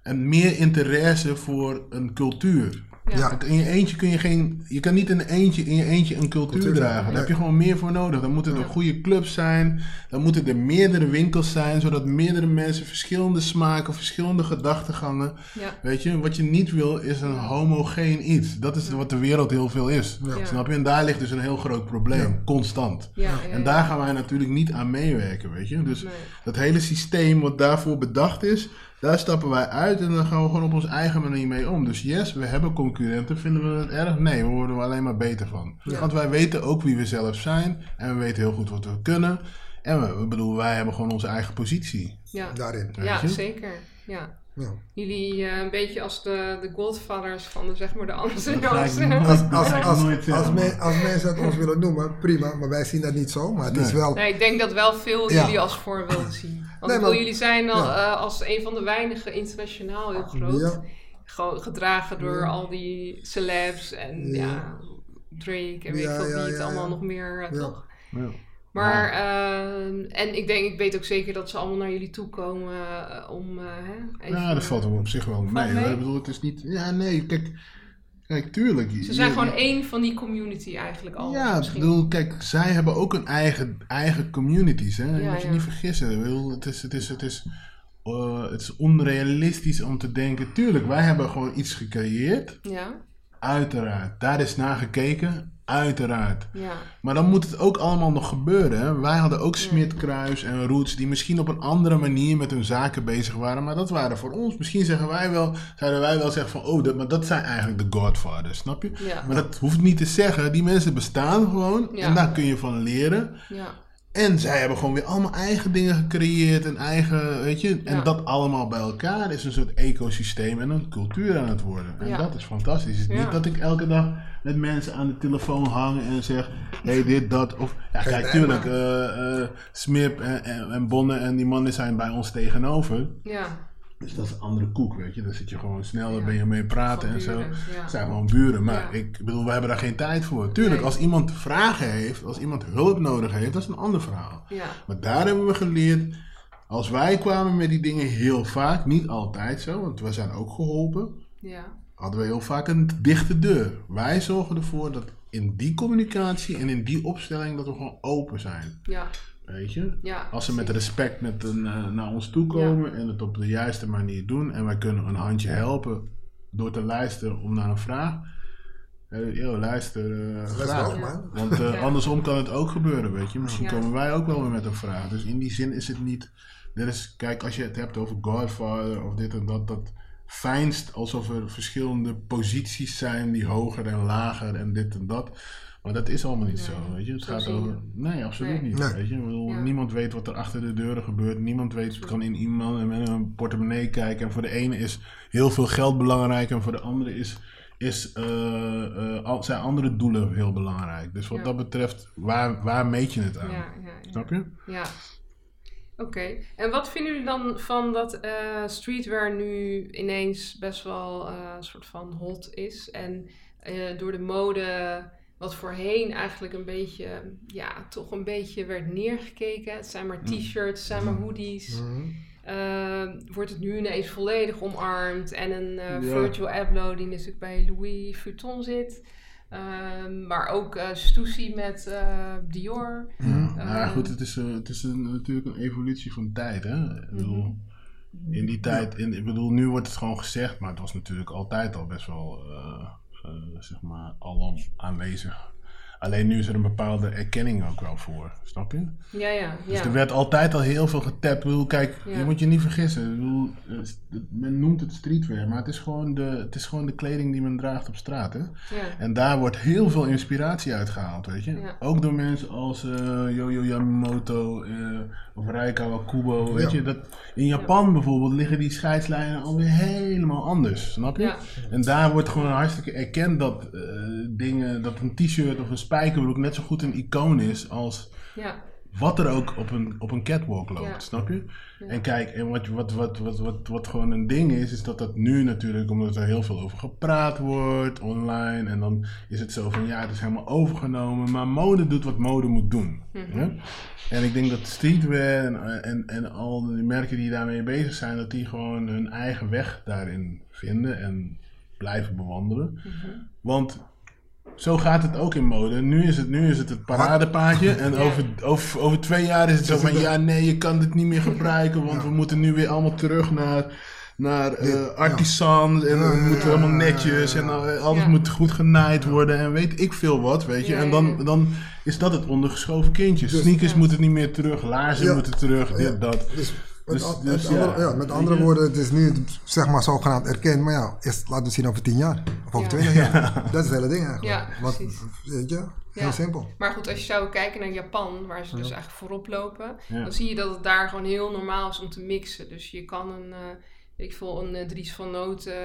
en meer interesse voor een cultuur. Ja. Ja. In je eentje kun je geen, je kan niet in, eentje, in je eentje een cultuur, Cultuur, dragen. Daar nee. heb je gewoon meer voor nodig. Dan moeten er Ja. goede clubs zijn. Dan moeten er meerdere winkels zijn, zodat meerdere mensen verschillende smaken, verschillende gedachtegangen. Ja. Weet je, wat je niet wil is een homogeen iets. Dat is wat de wereld heel veel is. Ja. Snap je? En daar ligt dus een heel groot probleem, Ja. constant. Ja, ja, En daar gaan wij natuurlijk niet aan meewerken, weet je. Dus Nee. dat hele systeem wat daarvoor bedacht is, daar stappen wij uit en dan gaan we gewoon op onze eigen manier mee om. Dus yes, we hebben concurrenten. Vinden we het erg? Nee, we worden er alleen maar beter van. Ja. Want wij weten ook wie we zelf zijn en we weten heel goed wat we kunnen. En we, we bedoel, wij hebben gewoon onze eigen positie. Ja. Daarin. Weet ja, je? zeker. Ja. Ja. Jullie eh, een beetje als de, de godfathers van de, zeg maar de Amsterdamse. Als, als, als, als, men- als mensen het ons willen noemen, prima, maar wij zien dat niet zo. Maar het is wel. Nee, ik denk dat wel veel Ja. jullie als voorbeeld zien. Want Nee, bedoel, jullie zijn al, ja. eh, als een van de weinigen internationaal heel groot. Ja. Gewoon gedragen door Ja. al die celebs en ja, Ja. Drake en weet Ja, ik veel ja, wie het ja, allemaal ja. nog meer, eh, Ja. toch? Ja. Maar, ehm, en ik denk, ik weet ook zeker dat ze allemaal naar jullie toe komen eh, om, eh, hè, even- Ja, dat valt op zich wel mee. mee? Ik bedoel, het is niet... Ja, nee, kijk... Kijk, tuurlijk. Ze zijn gewoon één van die community eigenlijk al. Ja, ik bedoel, kijk, zij hebben ook een eigen, eigen communities. Hè? Ja, moet je ja. niet vergissen. Bedoel, het, is, het, is, het, is, eh, het is onrealistisch om te denken. Tuurlijk, wij hebben gewoon iets gecreëerd. Ja, Uiteraard. Daar is naar gekeken. Uiteraard. ja, Maar dan moet het ook allemaal nog gebeuren. Wij hadden ook Smit, Kruis en Roots die misschien op een andere manier met hun zaken bezig waren. Maar dat waren voor ons. Misschien zeggen wij wel, zouden wij wel zeggen van, oh, dat, maar dat zijn eigenlijk de Godfathers, snap je? ja, Maar dat hoeft niet te zeggen. Die mensen bestaan gewoon. Ja. En daar kun je van leren. ja, En zij hebben gewoon weer allemaal eigen dingen gecreëerd. En eigen, weet je. En dat allemaal bij elkaar is een soort ecosysteem en een cultuur aan het worden. En dat is fantastisch. Het is niet dat ik elke dag met mensen aan de telefoon hang en zeg: hé, hey, dit, dat. Of ja, Kijk, tuurlijk. eh eh, Smip en, en, en Bonne en die mannen zijn bij ons tegenover. ja. Dus dat is een andere koek, weet je. Dan zit je gewoon snel, dan Ja. ben je mee praten en zo. ja. Het zijn gewoon buren. Maar Ja. ik bedoel, we hebben daar geen tijd voor. Tuurlijk, Nee. als iemand vragen heeft, als iemand hulp nodig heeft, dat is een ander verhaal. Ja, Maar daar hebben we geleerd, als wij kwamen met die dingen heel vaak, niet altijd zo, want we zijn ook geholpen, ja, hadden we heel vaak een dichte deur. Wij zorgen ervoor dat in die communicatie en in die opstelling dat we gewoon open zijn. ja, Weet je? ja. Als ze met respect met een, eh, naar ons toe komen en het op de juiste manier doen en wij kunnen een handje helpen door te luisteren om naar een vraag. Eh, yo, luister, eh, Let's graag. go, man. Want eh, [laughs] Ja. andersom kan het ook gebeuren, weet je. Misschien Ja. komen wij ook wel weer met een vraag. Dus in die zin is het niet... Er is, kijk, als je het hebt over Godfather of dit en dat, dat fijnst alsof er verschillende posities zijn die hoger en lager en dit en dat. Maar dat is allemaal niet Nee, zo, weet je. Het gaat over... het. Nee, absoluut Nee. niet, Nee. weet je. Ik bedoel, Ja. Niemand weet wat er achter de deuren gebeurt. Niemand weet, kan in iemand met een portemonnee kijken. En voor de ene is heel veel geld belangrijk en voor de andere is, is, eh, eh, al- zijn andere doelen heel belangrijk. Dus wat Ja. dat betreft, waar, waar meet je het aan? ja, ja, ja. Snap je? Ja. Oké. En wat vinden jullie dan van dat eh, streetwear nu ineens best wel eh, een soort van hot is? En eh, door de mode, wat voorheen eigenlijk een beetje, ja, toch een beetje werd neergekeken. Het zijn maar t-shirts, het zijn maar hoodies. Mhm. Eh, wordt het nu ineens volledig omarmd. En een. Virgil Abloh die natuurlijk bij Louis Vuitton zit. Ehm, maar ook eh Stussy met eh, Dior. Nou ja, Ehm, goed, het is, eh, het is een, natuurlijk een evolutie van tijd. Hè? Ik bedoel, in die tijd, in, ik bedoel, nu wordt het gewoon gezegd, maar het was natuurlijk altijd al best wel, zeg maar, alom aanwezig. Alleen nu is er een bepaalde erkenning ook wel voor, snap je? Ja, ja, Dus ja. er werd altijd al heel veel getapt. Ik bedoel, kijk, Ja. je moet je niet vergissen. Ik bedoel, men noemt het streetwear, maar het is, gewoon de, het is gewoon de kleding die men draagt op straat. Hè? ja. En daar wordt heel veel inspiratie uitgehaald, weet je. Ja. Ook door mensen als eh Yo-Yo Yamamoto eh, of Raikawa Kubo, weet Ja. je. Dat, in Japan bijvoorbeeld liggen die scheidslijnen alweer helemaal anders, snap je? Ja. En daar wordt gewoon hartstikke erkend dat eh, dingen, dat een t-shirt of een spijkerbroek net zo goed een icoon is als ja. wat er ook op een, op een catwalk loopt, Ja. snap je? Ja. En kijk, en wat, wat, wat, wat, wat, wat gewoon een ding is, is dat dat nu natuurlijk, omdat er heel veel over gepraat wordt online, en dan is het zo van ja, het is helemaal overgenomen, maar mode doet wat mode moet doen. Mhm. En ik denk dat streetwear en, en, en al die merken die daarmee bezig zijn, dat die gewoon hun eigen weg daarin vinden en blijven bewandelen. Mhm. Want zo gaat het ook in mode. Nu is het, nu is het het paradepaadje. En Ja. over, over, over twee jaar is het zo van... Ja, nee, je kan dit niet meer gebruiken. Want we moeten nu weer allemaal terug naar, naar eh Ja. artisans. En we ja, moeten ja, helemaal ja, netjes. ja, En al- alles Ja. moet goed genaaid worden. En weet ik veel wat, weet je. Ja, En dan, dan is dat het ondergeschoven kindje. Dus- Sneakers Ja. moeten niet meer terug. Laarzen Ja. moeten terug. Ja. Dit, dat. Dus, met, Dus- dus met andere, ja. met andere woorden, het is nu zeg maar zogenaamd erkend, maar ja, eerst laten we zien over tien jaar of over Ja. twintig jaar. Dat is het hele ding eigenlijk. Ja, precies. weet je, heel Ja. simpel. Maar goed, als je zou kijken naar Japan, waar ze dus eigenlijk voorop lopen, Ja. dan zie je dat het daar gewoon heel normaal is om te mixen. Dus je kan een, eh ik veel, een eh, Dries van Noot eh,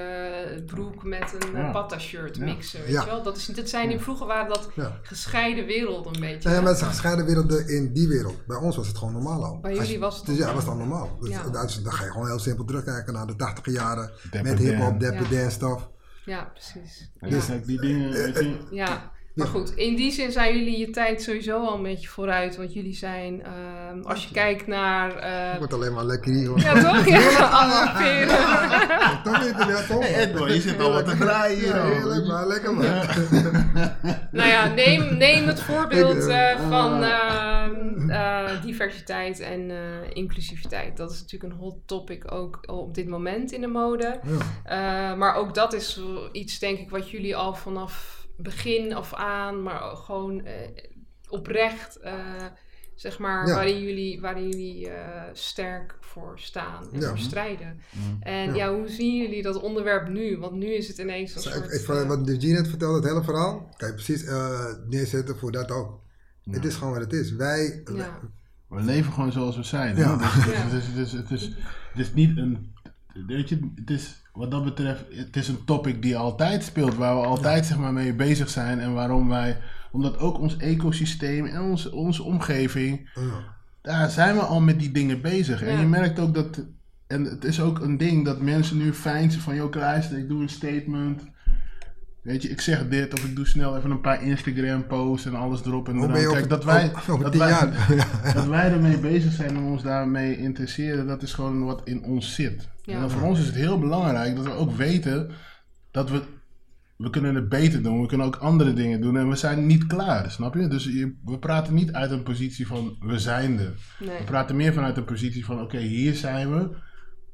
broek met een Ja. uh, patta shirt Ja. mixen, weet Ja. je wel? Dat, is, dat zijn in vroeger waren dat Ja. gescheiden werelden een beetje. Ja, met zijn gescheiden werelden in die wereld. Bij ons was het gewoon normaal al. Bij jullie je- was het dus ja, was dan normaal. Dus Ja. dus dan ga je gewoon heel simpel terugkijken naar de 80 jaren. Met hip-hop, Dan. dapper Ja. dance stuff. Ja, precies. Dus die dingen, weet je. Ja, maar goed, in die zin zijn jullie je tijd sowieso al een beetje vooruit. Want jullie zijn, ehm, als je kijkt naar... eh, Het wordt alleen maar lekker hier. hoor. ja, toch? Ja, [laughs] allemaal peren. Toch ja, toch? Hey, Edwin, je zit al wat te draaien hier, Ja, hoor. heerlijk maar, lekker man. [laughs] nou ja, neem, neem het voorbeeld eh, eh, van ehm, eh, diversiteit en eh, inclusiviteit. Dat is natuurlijk een hot topic ook op dit moment in de mode. Ja. Eh, maar ook dat is iets, denk ik, wat jullie al vanaf begin af aan, maar ook gewoon eh, oprecht, eh, zeg maar, Ja. waarin jullie, waarin jullie eh, sterk voor staan en Ja. voor strijden. Mm. En Ja. ja. hoe zien jullie dat onderwerp nu? Want nu is het ineens een soort... ik, wat Eugene net vertelde, het hele verhaal, kan je precies eh, neerzetten voor dat ook. Het is gewoon wat het is. Wij. We leven gewoon zoals we zijn. hè? Dus, Ja. het, is, het, is, het, is, het is niet een. Weet je, het is wat dat betreft, het is een topic die altijd speelt, waar we altijd zeg maar, mee bezig zijn. En waarom wij, omdat ook ons ecosysteem en onze, onze omgeving, ja. daar zijn we al met die dingen bezig. En je merkt ook dat, en het is ook een ding dat mensen nu fijn zijn van, joh, luister, ik doe een statement. Weet je, ik zeg dit of ik doe snel even een paar Instagram posts en alles erop en eraan. Kijk, dat wij, over, over dat wij, [laughs] dat wij ermee bezig zijn en ons daarmee interesseren, dat is gewoon wat in ons zit. Ja. En dan voor ons is het heel belangrijk dat we ook weten dat we, we kunnen het beter doen. We kunnen ook andere dingen doen en we zijn niet klaar, snap je? Dus je, we praten niet uit een positie van we zijn er. Nee. We praten meer vanuit een positie van oké, hier zijn we.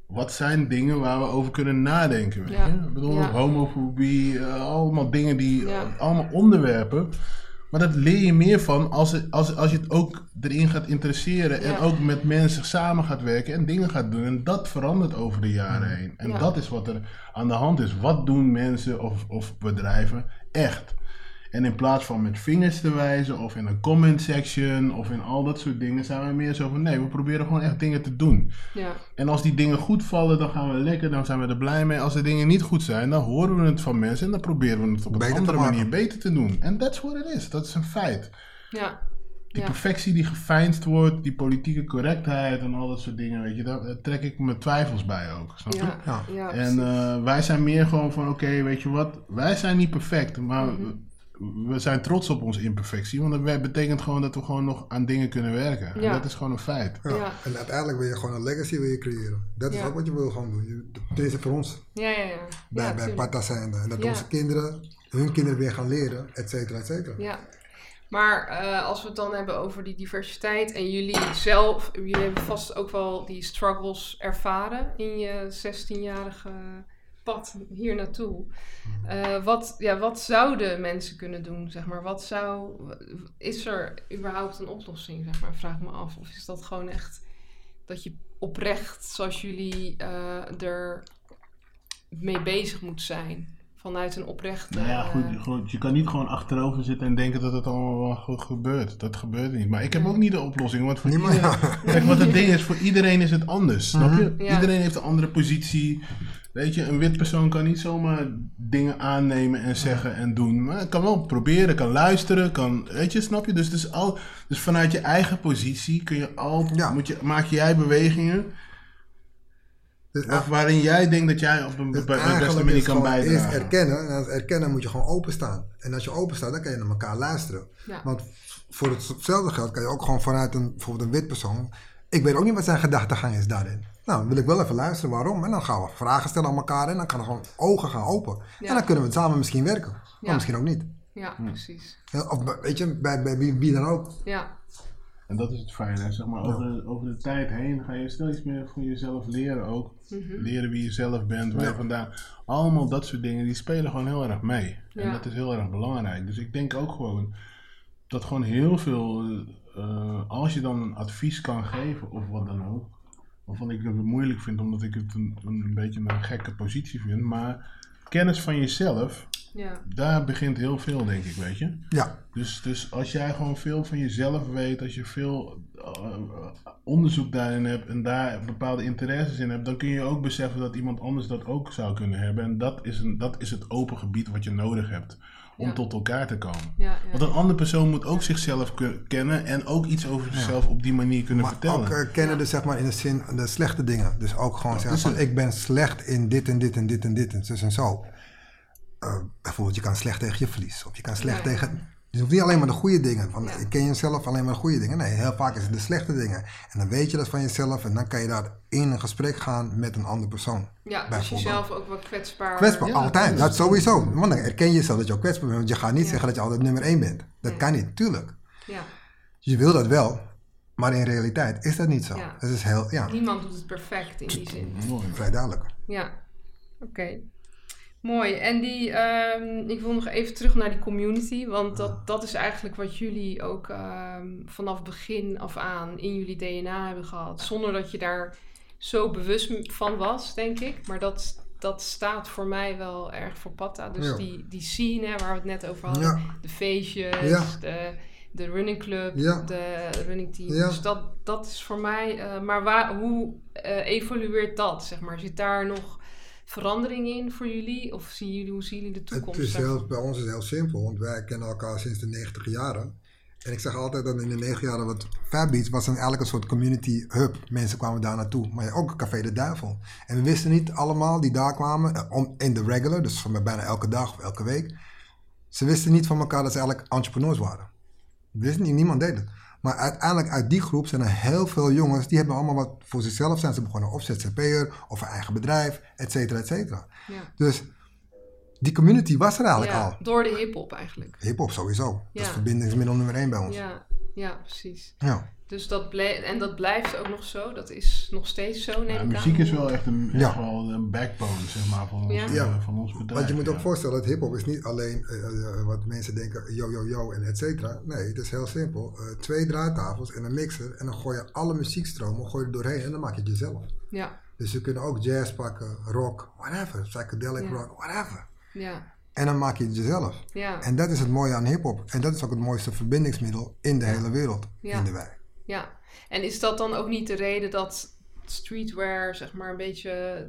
Wat zijn dingen waar we over kunnen nadenken? Weet Ja. Ik bedoel, Ja. homofobie, eh, allemaal dingen die, Ja. allemaal onderwerpen. Maar dat leer je meer van als, het, als, als je het ook erin gaat interesseren. En ook met mensen samen gaat werken en dingen gaat doen. En dat verandert over de jaren heen. En dat is wat er aan de hand is. Wat doen mensen of, of bedrijven echt? En in plaats van met vingers te wijzen of in een comment section of in al dat soort dingen, zijn we meer zo van nee, we proberen gewoon echt dingen te doen. Ja. En als die dingen goed vallen, dan gaan we lekker, dan zijn we er blij mee. Als de dingen niet goed zijn, dan horen we het van mensen en dan proberen we het op een Beter andere manier beter te doen. En that's what it is. Dat is een feit. Ja. Die Ja. perfectie die geveinsd wordt, die politieke correctheid en al dat soort dingen, weet je, daar, trek ik mijn twijfels bij ook. Snap je? Ja. Ja. Ja. En eh, wij zijn meer gewoon van, oké, weet je wat, wij zijn niet perfect, maar Mhm. We zijn trots op onze imperfectie, want dat betekent gewoon dat we gewoon nog aan dingen kunnen werken. En Ja. dat is gewoon een feit. Ja. Ja. En uiteindelijk wil je gewoon een legacy wil je creëren. Dat is Ja. ook wat je wil gewoon doen. Deze voor ons, ja, ja, ja. bij, ja, bij. Pata zijnde. En dat Ja. onze kinderen, hun kinderen weer gaan leren, et cetera, et cetera. Ja. Maar eh, als we het dan hebben over die diversiteit en jullie zelf, jullie hebben vast ook wel die struggles ervaren in je 16-jarige pad hier naartoe. Eh, wat, ja, wat zouden mensen kunnen doen, zeg maar? Wat zou... Is er überhaupt een oplossing, zeg maar? Vraag me af. Of is dat gewoon echt dat je oprecht, zoals jullie uh, er mee bezig moet zijn? Vanuit een oprechte... Nou ja, goed, goed, je kan niet gewoon achterover zitten en denken dat het allemaal goed gebeurt. Dat gebeurt niet. Maar ik heb ook niet de oplossing. Want voor iedereen, kijk, wat het ding is, voor iedereen is het anders. Snap je? Ja. Iedereen heeft een andere positie. Weet je, een wit persoon kan niet zomaar dingen aannemen en zeggen en doen. Maar kan wel proberen, kan luisteren, kan, weet je, snap je? Dus, dus, al, dus vanuit je eigen positie kun je al, ja. moet je, maak jij bewegingen dus, of waarin jij denkt dat jij op een dus beste manier kan bijdragen. Eerst erkennen, en als erkennen moet je gewoon openstaan. En als je openstaat, dan kan je naar elkaar luisteren. Want voor hetzelfde geld kan je ook gewoon vanuit een, bijvoorbeeld een wit persoon. Ik weet ook niet wat zijn gedachtegang is daarin. Nou, dan wil ik wel even luisteren waarom. En dan gaan we vragen stellen aan elkaar en dan kan er gewoon ogen gaan open. En dan kunnen we samen misschien werken. Maar misschien ook niet. Ja, precies. Of weet je, bij, bij wie, wie dan ook. Ja. En dat is het fijne, zeg maar, over, de, over de tijd heen ga je steeds meer voor jezelf leren ook. Mhm. Leren wie je zelf bent, waar je vandaan. Allemaal dat soort dingen, die spelen gewoon heel erg mee. En dat is heel erg belangrijk. Dus ik denk ook gewoon dat gewoon heel veel, uh, als je dan een advies kan geven of wat dan ook, waarvan ik het moeilijk vind omdat ik het een, een beetje een gekke positie vind, maar kennis van jezelf, ja. daar begint heel veel, denk ik, weet je. Ja. Dus, dus als jij gewoon veel van jezelf weet, als je veel uh, onderzoek daarin hebt en daar bepaalde interesses in hebt, dan kun je ook beseffen dat iemand anders dat ook zou kunnen hebben. En dat is, een, dat is het open gebied wat je nodig hebt om tot elkaar te komen. Ja, Want een andere persoon moet ook zichzelf kennen en ook iets over zichzelf op die manier kunnen maar vertellen. Ook uh, kennen dus zeg maar in de zin de slechte dingen. Dus ook gewoon zeggen van ik ben slecht in dit en dit en dit en dit en zo en zo. Uh, bijvoorbeeld je kan slecht tegen je verlies of je kan slecht tegen je hoeft niet alleen maar de goede dingen. Van, Ik ken jezelf alleen maar de goede dingen. Nee, heel vaak is het de slechte dingen. En dan weet je dat van jezelf en dan kan je daar in een gesprek gaan met een andere persoon. Ja, dus jezelf ook wel kwetsbaar. Kwetsbaar, altijd. Dat sowieso. Want dan erken je jezelf dat je ook kwetsbaar bent. Want je gaat niet zeggen dat je altijd nummer één bent. Dat kan niet, tuurlijk. Ja. Je wil dat wel, maar in realiteit is dat niet zo. Het is heel, ja. Niemand doet het perfect in die zin. Mooi. Vrij duidelijk. Ja, oké. Mooi. En die, um, ik wil nog even terug naar die community. Want dat, dat is eigenlijk wat jullie ook um, vanaf begin af aan in jullie DNA hebben gehad. Zonder dat je daar zo bewust van was, denk ik. Maar dat, dat staat voor mij wel erg voor Patta. Dus die, die scene hè, waar we het net over hadden. De feestjes, de, de running club, de running team. Dus dat, dat is voor mij... Uh, maar waar, hoe uh, evolueert dat, zeg maar? Zit daar nog verandering in voor jullie? Of zien jullie, hoe zien jullie de toekomst? Het is heel, bij ons is het heel simpel, want wij kennen elkaar sinds de 90 jaren. En ik zeg altijd dat in de 90 jaren, wat Fabbeats was dan eigenlijk een soort community hub. Mensen kwamen daar naartoe, maar ook Café de Duivel. En we wisten niet allemaal die daar kwamen, eh, in de regular, dus van bijna elke dag of elke week. Ze wisten niet van elkaar dat ze eigenlijk entrepreneurs waren. Wisten niet, niemand deed het. Maar uiteindelijk uit die groep zijn er heel veel jongens die hebben allemaal wat voor zichzelf zijn ze begonnen. Of ZZP'er of een eigen bedrijf, et cetera, et cetera. Ja. Dus die community was er eigenlijk ja, al. Door de hip-hop eigenlijk. Hip-hop sowieso. Dat is verbindingsmiddel nummer één bij ons. Ja, ja precies. Ja. Dus dat en dat blijft ook nog zo. Dat is nog steeds zo, neem ja, Muziek is wel echt een, ja. wel een backbone zeg maar, van, ons, ja. uh, van ons bedrijf. Want je moet ook voorstellen, dat hip-hop is niet alleen uh, wat mensen denken, yo, yo, yo en et cetera. Nee, het is heel simpel. Uh, twee draaitafels en een mixer. En dan gooi je alle muziekstromen gooi je doorheen en dan maak je het jezelf. Ja. Dus je kunt ook jazz pakken, rock, whatever. Psychedelic rock, whatever. Ja. En dan maak je het jezelf. Ja. En dat is het mooie aan hip-hop. En dat is ook het mooiste verbindingsmiddel in de hele wereld, vinden wij. Ja, en is dat dan ook niet de reden dat streetwear, zeg maar, een beetje.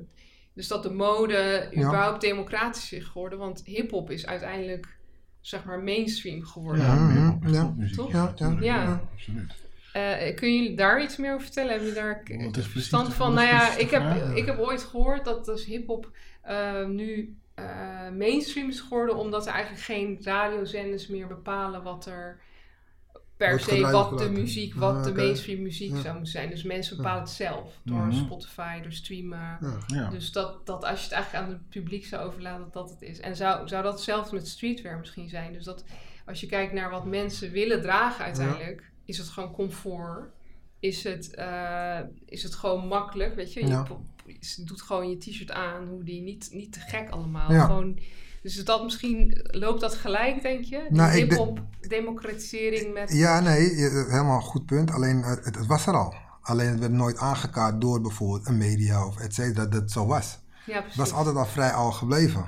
Dus dat de mode überhaupt democratisch is geworden? Want hip-hop is uiteindelijk, zeg maar, mainstream geworden. Ja, ja, ja. Toch? Ja, ja, ja. absoluut. Uh, kun je daar iets meer over vertellen? Heb je daar verstand van? Nou ja, ik heb, ik heb ooit gehoord dat dus hip-hop uh, nu uh, mainstream is geworden, omdat er eigenlijk geen radiozenders meer bepalen wat er per se wat de muziek, wat ah, de mainstream muziek zou moeten zijn. Dus mensen bepalen het zelf door mhm. Spotify, door streamen. Ja. Dus dat, dat als je het eigenlijk aan het publiek zou overlaten, dat dat het is. En zou, zou dat hetzelfde met streetwear misschien zijn? Dus dat als je kijkt naar wat mensen willen dragen uiteindelijk, is het gewoon comfort. is het, eh, is het gewoon makkelijk, weet je. Je Ja. po- je doet gewoon je t-shirt aan, hoe die niet, niet te gek allemaal. Ja. Gewoon, dus is dat misschien, loopt dat gelijk, denk je? Die Nou, ik hip-hop democratisering met... Ja, nee, je- helemaal een goed punt. Alleen het, het, het was er al. Alleen het werd nooit aangekaart door bijvoorbeeld een media of et cetera, dat het zo was. Ja, Het precies. was altijd al vrij al gebleven.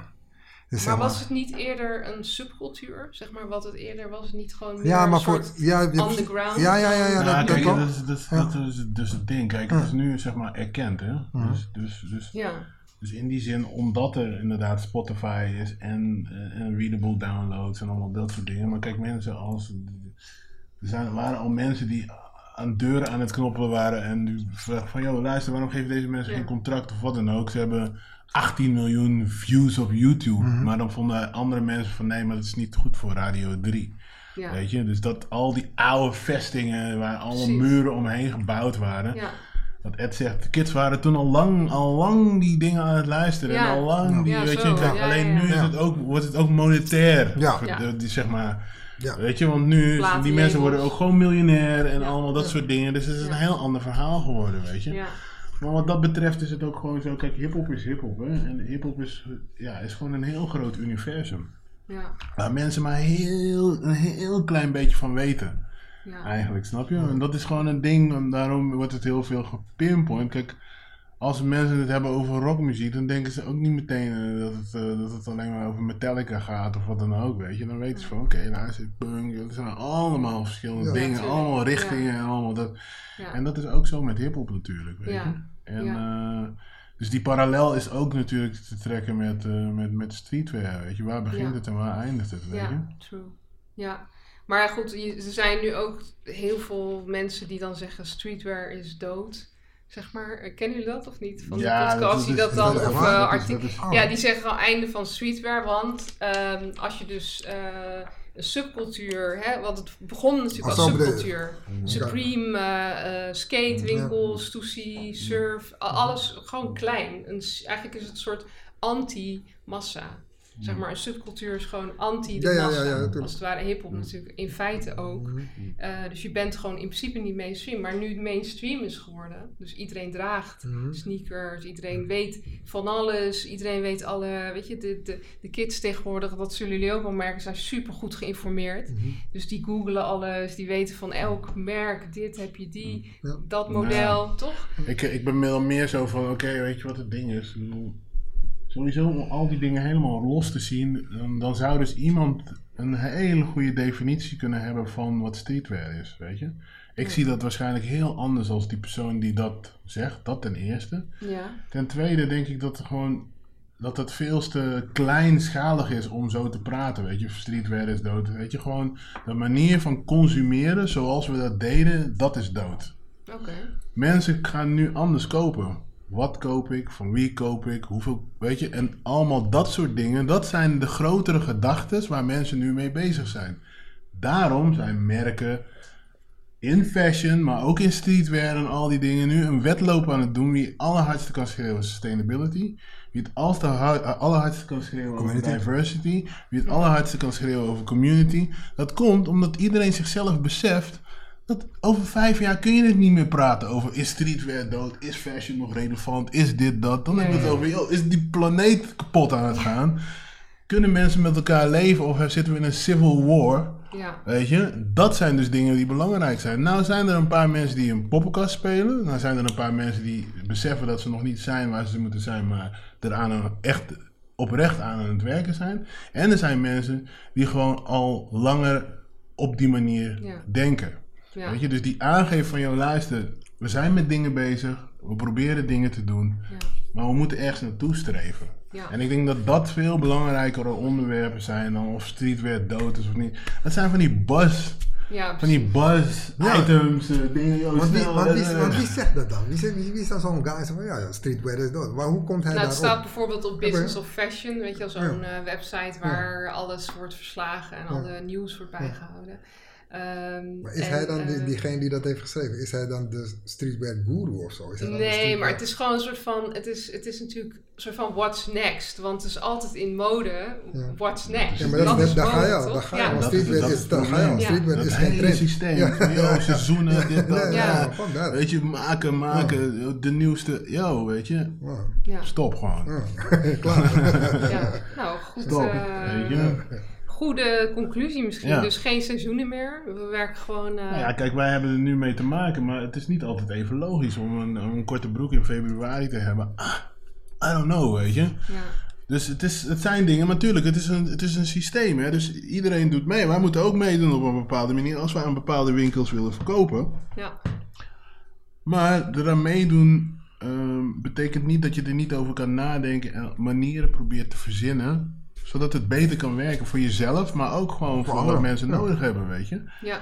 Dus maar zeg was het niet eerder een subcultuur? Zeg maar wat het eerder was, het niet gewoon meer ja, maar een voor. soort Ja, ja, underground? Ja, ja, ja, ja, Nou, dat, kijk, is, dat, is, dat is dus het ding. Kijk, het is nu zeg maar erkend, hè. Dus, dus, dus, Ja, dus in die zin, omdat er inderdaad Spotify is en, eh, en readable downloads en allemaal dat soort dingen. Maar kijk, mensen als... Er zijn, waren al mensen die aan deuren aan het knoppen waren en nu vragen van, joh, luister, waarom geven deze mensen Ja. geen contract of wat dan ook? Ze hebben 18 miljoen views op YouTube, Mhm. maar dan vonden andere mensen van, nee, maar dat is niet goed voor Radio 3. ja. Weet je, dus dat al die oude vestingen waar allemaal Precies. muren omheen gebouwd waren. ja. Wat Ed zegt, de kids waren toen al lang, al lang die dingen aan het luisteren. Ja. En al lang die, Ja, weet zo, je, alleen nu is het ook, wordt het ook monetair. Ja. Die, zeg maar, Ja. weet je, want nu, die mensen worden ook gewoon miljonair en Ja. allemaal dat soort dingen. Dus het is een heel ander verhaal geworden, weet je. ja. Maar wat dat betreft is het ook gewoon zo, kijk, hiphop is hiphop, hè. En hiphop is, ja, is gewoon een heel groot universum. ja. Waar mensen maar heel, een heel klein beetje van weten. Ja. Eigenlijk, snap je? En dat is gewoon een ding, en daarom wordt het heel veel gepinpoint. Kijk, als mensen het hebben over rockmuziek, dan denken ze ook niet meteen eh, dat, het, eh, dat het alleen maar over Metallica gaat of wat dan ook, weet je. Dan weten ze van, oké, is het punk, dat zijn allemaal verschillende Ja. dingen, Natuurlijk, allemaal ja. richtingen en allemaal dat. ja. En dat is ook zo met hiphop natuurlijk, weet Ja. je. En, Ja. eh, dus die parallel is ook natuurlijk te trekken met, eh, met, met streetwear, weet je. Waar begint Ja. het en waar eindigt het, weet je. Ja, true. Ja. Maar ja, goed, er zijn nu ook heel veel mensen die dan zeggen streetwear is dood. Zeg maar, kennen jullie dat of niet? Van de Ja, podcast dat die is- dat dan, dat is- of eh, artikelen. Oh. Ja, die zeggen al einde van streetwear, want ehm, als je dus eh, een subcultuur, hè, want het begon natuurlijk Als bedoel subcultuur. Supreme, eh, eh, skatewinkels, sushi, surf, alles gewoon klein. Eigenlijk is het een soort anti-massa. Zeg maar, een subcultuur is gewoon anti de Ja, ja, ja, massa. ja. Als het ware hip-hop natuurlijk in feite ook. Eh, dus je bent gewoon in principe niet mainstream. Maar nu het mainstream is geworden, dus iedereen draagt Mhm. sneakers, iedereen weet van alles, iedereen weet alle, weet je, de, de, de kids tegenwoordig, dat zullen jullie ook wel merken, zijn super goed geïnformeerd. Mhm. Dus die googlen alles, die weten van elk merk, dit heb je die, Ja. dat model, toch? Ik, ik ben wel meer zo van, oké, weet je wat het ding is? Sowieso om al die dingen helemaal los te zien, dan, zou dus iemand een hele goede definitie kunnen hebben van wat streetwear is, weet je? Ik Ja. zie dat waarschijnlijk heel anders als die persoon die dat zegt, dat ten eerste. Ja, Ten tweede denk ik dat gewoon dat het veel te kleinschalig is om zo te praten, weet je. Streetwear is dood, weet je. Gewoon de manier van consumeren zoals we dat deden, dat is dood. oké. Mensen gaan nu anders kopen. Wat koop ik? Van wie koop ik? Hoeveel? Weet je? En allemaal dat soort dingen. Dat zijn de grotere gedachten waar mensen nu mee bezig zijn. Daarom zijn merken in fashion, maar ook in streetwear en al die dingen nu een wedloop aan het doen. Wie het allerhardste kan schreeuwen sustainability. Wie het eh, allerhardste kan schreeuwen over Community. diversity. Wie het allerhardste kan schreeuwen over community. Dat komt omdat iedereen zichzelf beseft dat over vijf jaar kun je het niet meer praten over is streetwear dood, is fashion nog relevant, is dit dat. Dan hebben we het over, joh, is die planeet kapot aan het gaan? Kunnen mensen met elkaar leven of zitten we in een civil war? Ja, Weet je, dat zijn dus dingen die belangrijk zijn. Nou zijn er een paar mensen die een poppenkast spelen. Nou zijn er een paar mensen die beseffen dat ze nog niet zijn waar ze moeten zijn, maar er aan een, echt oprecht aan aan het werken zijn. En er zijn mensen die gewoon al langer op die manier Ja. denken. Ja, Weet je, dus die aangeven van jou, luister, we zijn met dingen bezig, we proberen dingen te doen, ja, maar we moeten ergens naartoe streven. ja. En ik denk dat dat veel belangrijkere onderwerpen zijn dan of streetwear dood is of niet. Dat zijn van die buzz, ja van die buzz Ja. items, eh, dingen. Want wie, want, wie, eh, want wie zegt dat dan? Wie, zegt, wie, wie is dan zo'n guy van ja, streetwear is dood. Maar hoe komt hij Nou, het staat bijvoorbeeld op Business of Fashion, weet je wel, zo'n eh, website waar alles wordt verslagen en Ja. alle nieuws wordt bijgehouden. Ehm, Maar is en, hij dan die, eh, diegene die dat heeft geschreven? Is hij dan de streetwear guru of zo? Is hij Nee, maar het is gewoon een soort van, het is, het is natuurlijk een soort van what's next. Want het is altijd in mode, Ja. what's next. Ja, maar dat, is dat, daar ga je al. Daar ga je Ja. al. Is- daar ga je al. is geen trend. systeem. Yo, seizoenen, dit, dat. Nee, Ja. Weet je, maken, maken, de nieuwste, yo, weet je. Ja. Ja. Stop gewoon. Ja. [laughs] Klaar. Ja. Nou, goed, Stop, eh, weet je. Goede conclusie misschien. Ja. Dus geen seizoenen meer. We werken gewoon... eh, Nou ja, kijk, wij hebben er nu mee te maken, maar het is niet altijd even logisch om een, een korte broek in februari te hebben. Ah, I don't know, weet je. ja. Dus het, is, het zijn dingen, maar natuurlijk, het is een, het is een systeem. Hè? Dus iedereen doet mee. Wij moeten ook meedoen op een bepaalde manier als wij aan bepaalde winkels willen verkopen. ja. Maar eraan meedoen ehm, betekent niet dat je er niet over kan nadenken en manieren probeert te verzinnen. Zodat het beter kan werken voor jezelf, maar ook gewoon voor wat anderen, mensen ja. nodig hebben, weet je. ja.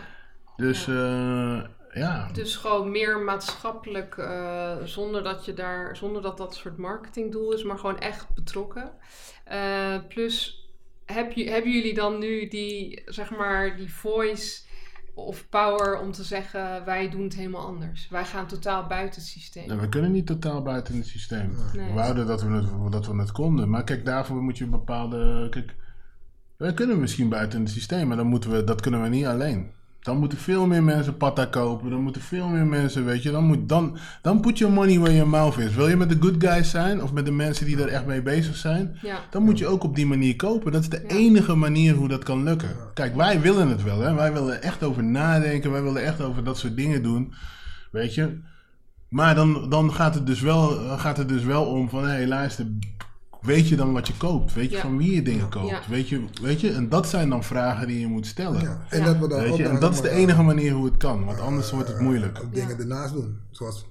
Dus eh, ja, Dus gewoon meer maatschappelijk, eh, zonder dat je daar, zonder dat dat soort marketingdoel is, maar gewoon echt betrokken. Eh, plus, heb je, hebben jullie dan nu die, zeg maar, die voice of power om te zeggen, wij doen het helemaal anders. Wij gaan totaal buiten het systeem. we kunnen niet totaal buiten het systeem. Nee. We wouden dat we, het, dat we het konden. Maar kijk, daarvoor moet je een bepaalde... Kijk, wij kunnen misschien buiten het systeem, maar dan moeten we, dat kunnen we niet alleen. Dan moeten veel meer mensen patta kopen. Dan moeten veel meer mensen, weet je. Dan, moet, dan, dan put your money where your mouth is. Wil je met de good guys zijn, of met de mensen die er echt mee bezig zijn... Ja, Dan moet je ook op die manier kopen. Dat is de Ja. enige manier hoe dat kan lukken. Kijk, wij willen het wel. Hè? Wij willen echt over nadenken. Wij willen echt over dat soort dingen doen. Weet je. Maar dan, dan gaat, het dus wel, gaat het dus wel om van... Hé, hey, luister. Weet je dan wat je koopt? Weet je Ja. van wie je dingen koopt? Ja. Weet, je, weet je? En dat zijn dan vragen die je moet stellen. Ja. En Ja. dat we dan Weet ook je? En dan dat is de enige manier hoe het kan. Want anders eh, wordt het moeilijk. ook dingen Ja. ernaast doen. Zoals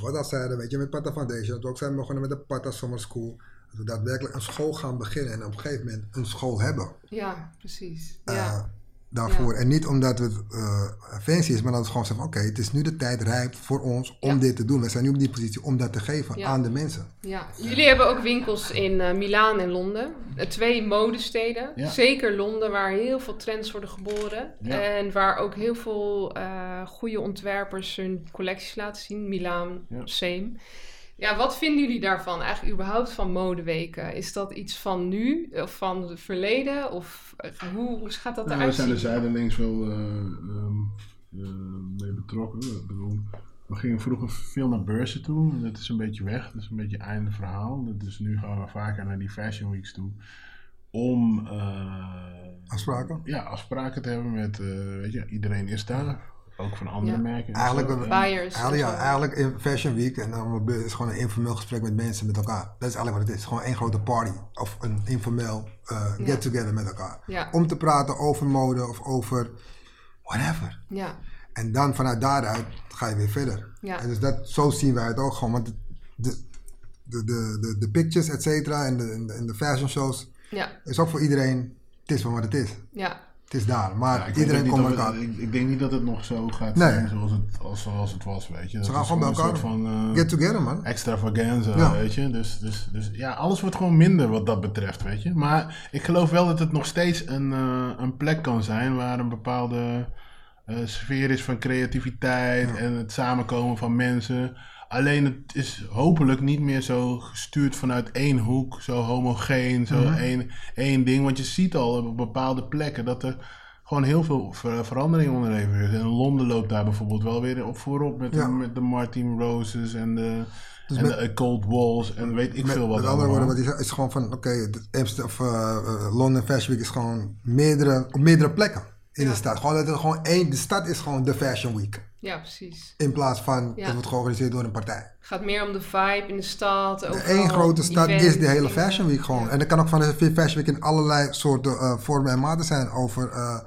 wat al zeiden, weet je, met Pata Foundation. Dat we ook zijn begonnen met de Pata Summer School. Dat we daadwerkelijk een school gaan beginnen en op een gegeven moment een school hebben. ja precies. eh, Ja, daarvoor. Ja. En niet omdat het eh, fancy is, maar dat we gewoon zeggen: oké, het is nu de tijd rijp voor ons om Ja. dit te doen. We zijn nu op die positie om dat te geven Ja. aan de mensen. ja. Jullie hebben ook winkels in eh Milaan en Londen. Eh, twee modesteden. Ja. Zeker Londen, waar heel veel trends worden geboren. Ja. En waar ook heel veel eh, goede ontwerpers hun collecties laten zien. Milaan, Ja. same. Ja, wat vinden jullie daarvan? Eigenlijk überhaupt van modeweken? Is dat iets van nu of van het verleden? Of eh, hoe, hoe gaat dat Nou, we eruit zijn er zijdelings wel eh, ehm, eh, mee betrokken. Ik bedoel, we gingen vroeger veel naar beurzen toe. en Dat is een beetje weg. Dat is een beetje einde verhaal. Dus nu gaan we vaker naar die fashion weeks toe. Om eh, Afspraken? ja, afspraken te hebben met, eh, weet je, iedereen is daar. Ook van andere Ja. merken. en Eigenlijk een- Buyers. Eigenlijk, en ja, eigenlijk in Fashion Week en dan is het gewoon een informeel gesprek met mensen met elkaar. Dat is eigenlijk wat het is. Gewoon één grote party of een informeel eh, Ja. get-together met elkaar. Ja, Om te praten over mode of over whatever. ja, En dan vanuit daaruit ga je weer verder. Ja. En dus dat, zo zien wij het ook gewoon. Want de, de, de, de, de, pictures, et cetera, en de, en de, en de fashion shows, ja, is ook voor iedereen, het is van wat het is. ja. Het is daar. Maar Ja, iedereen komt elkaar. het- ik, ik denk niet dat het nog zo gaat Nee. zijn zoals het, als, zoals het was, weet je. Dat Ze gaan gewoon bij een elkaar. soort van, eh, Get together, man. extravaganza, Ja. weet je. Dus, dus, dus ja, alles wordt gewoon minder wat dat betreft, weet je. Maar ik geloof wel dat het nog steeds een, eh, een plek kan zijn waar een bepaalde eh, sfeer is van creativiteit en het samenkomen van mensen. Alleen het is hopelijk niet meer zo gestuurd vanuit één hoek, zo homogeen, zo Mhm. één, één ding. Want je ziet al op bepaalde plekken dat er gewoon heel veel ver- verandering onderhevig is. En Londen loopt daar bijvoorbeeld wel weer op voorop met, Ja. de, met de Martin Roses en de, Dus en met- de Cold Walls en weet ik Met, veel wat met andere woorden, wat is gewoon van, oké, de Amsterdam of uh, uh, London Fashion Week is gewoon meerdere, op meerdere plekken in Ja. de stad. Gewoon dat het gewoon één, de stad is gewoon de Fashion Week. Ja, precies. In plaats van, Ja. het wordt georganiseerd door een partij. Het gaat meer om de vibe in de stad. Eén grote stad is de hele. Fashion Week gewoon. Ja. En dat kan ook van de Fashion Week in allerlei soorten eh, vormen en maten zijn. Over uh,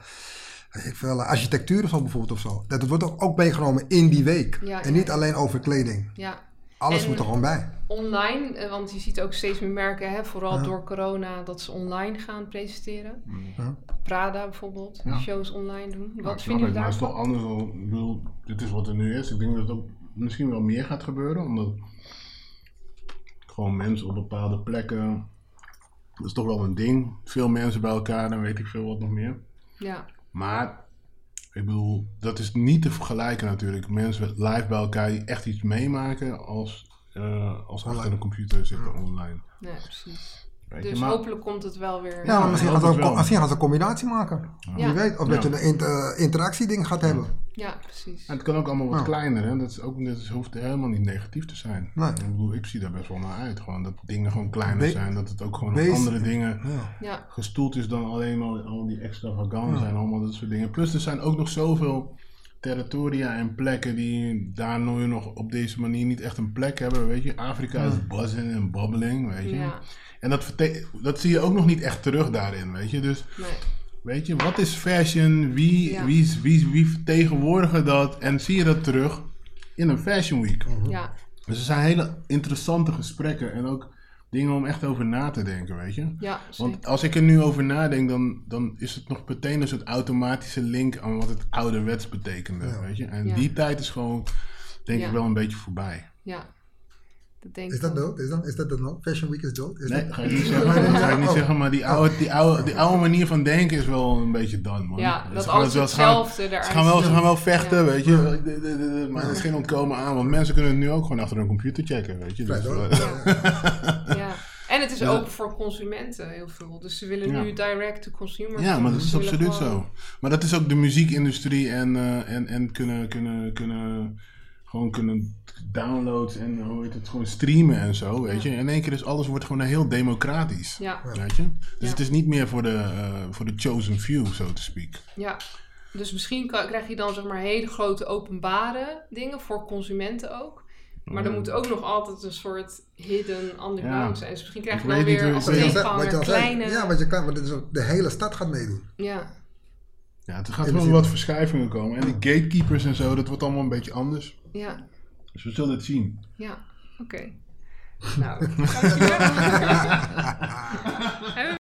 ik veel, uh, architectuur of zo bijvoorbeeld of zo. Dat wordt ook, ook meegenomen in die week. Ja, en niet alleen over kleding. Ja, Alles En- moet er gewoon bij. online, eh, want je ziet ook steeds meer merken, hè, vooral Ja. door corona, dat ze online gaan presenteren. Ja. Prada bijvoorbeeld, Ja. shows online doen. Wat vinden jullie het, maar het is daarvan? toch anders dan, ik bedoel, dit is wat er nu is. Ik denk dat het ook misschien wel meer gaat gebeuren, omdat gewoon mensen op bepaalde plekken, dat is toch wel een ding. Veel mensen bij elkaar, dan weet ik veel wat nog meer. Ja, Maar Ik bedoel, dat is niet te vergelijken natuurlijk. Mensen live bij elkaar die echt iets meemaken als, eh, als achter een computer zitten online. Nee, precies. Weet je, Dus maar- hopelijk komt het wel weer. Ja, maar misschien gaan, ze hoop ook, het wel. misschien gaan ze een combinatie maken. Ja. Wie weet. Of dat je een inter- eh, interactieding gaat hebben. Ja, precies. En het kan ook allemaal wat Ja. kleiner, hè? Dat, is ook, dat is- hoeft helemaal niet negatief te zijn. Nee. Ik bedoel, ik zie daar best wel naar uit. Gewoon dat dingen gewoon kleiner Be- zijn. Dat het ook gewoon op andere dingen gestoeld is dan alleen maar al die extravaganza en allemaal dat soort dingen. Plus er zijn ook nog zoveel territoria en plekken die daar nu nog op deze manier niet echt een plek hebben. Weet je, Afrika is buzzing en bubbling, weet je. ja, En dat, dat zie je ook nog niet echt terug daarin, weet je. Dus nee. Weet je, wat is fashion? Wie, Ja. wie, wie, wie vertegenwoordigen dat? En zie je dat terug in een Fashion Week? Ja, Dus er zijn hele interessante gesprekken en ook dingen om echt over na te denken, weet je. ja, zeker. Want als ik er nu over nadenk, dan, dan is het nog meteen een soort automatische link aan wat het ouderwets betekende, Ja. weet je. En Ja. die tijd is gewoon, denk Ja. ik, wel een beetje voorbij. Ja, dat denk Is dat dood? Is dat, is dat? Fashion Week is dood? Is Nee, dat- ga ik niet zeggen, dat ga ik niet Oh. zeggen maar die oude, die, oude, die oude manier van denken is wel een beetje dan, man. Ja, dat alles hetzelfde eruit Ze gaan wel, ze gaan wel vechten, Ja. weet je. Maar er is geen ontkomen aan, want mensen kunnen het nu ook gewoon achter een computer checken, weet je. Dus, eh, [laughs] Ja. En het is ook voor consumenten heel veel. Dus ze willen Ja. nu direct to consumer. ja, maar dat is absoluut gewoon- zo. Maar dat is ook de muziekindustrie en, eh, en, en kunnen, kunnen, kunnen, gewoon kunnen downloads en hoe heet het, gewoon streamen en zo, weet je. In één keer is alles wordt gewoon heel democratisch, Ja, weet je. Dus Ja. het is niet meer voor de, eh, voor de chosen few, so to speak. ja. Dus misschien krijg je dan zeg maar hele grote openbare dingen voor consumenten ook. Maar er moet ook nog altijd een soort hidden underground Ja. zijn. Dus misschien krijg je dan weer als tegenhanger wat je al zei. kleine... Ja, wat je kan, want dit is ook, de hele stad gaat meedoen. ja, Ja, er gaat principe. wat verschuivingen komen. En die gatekeepers en zo, dat wordt allemaal een beetje anders. ja, dus we zullen het zien. Ja, oké. Okay. [laughs] Nou. [laughs]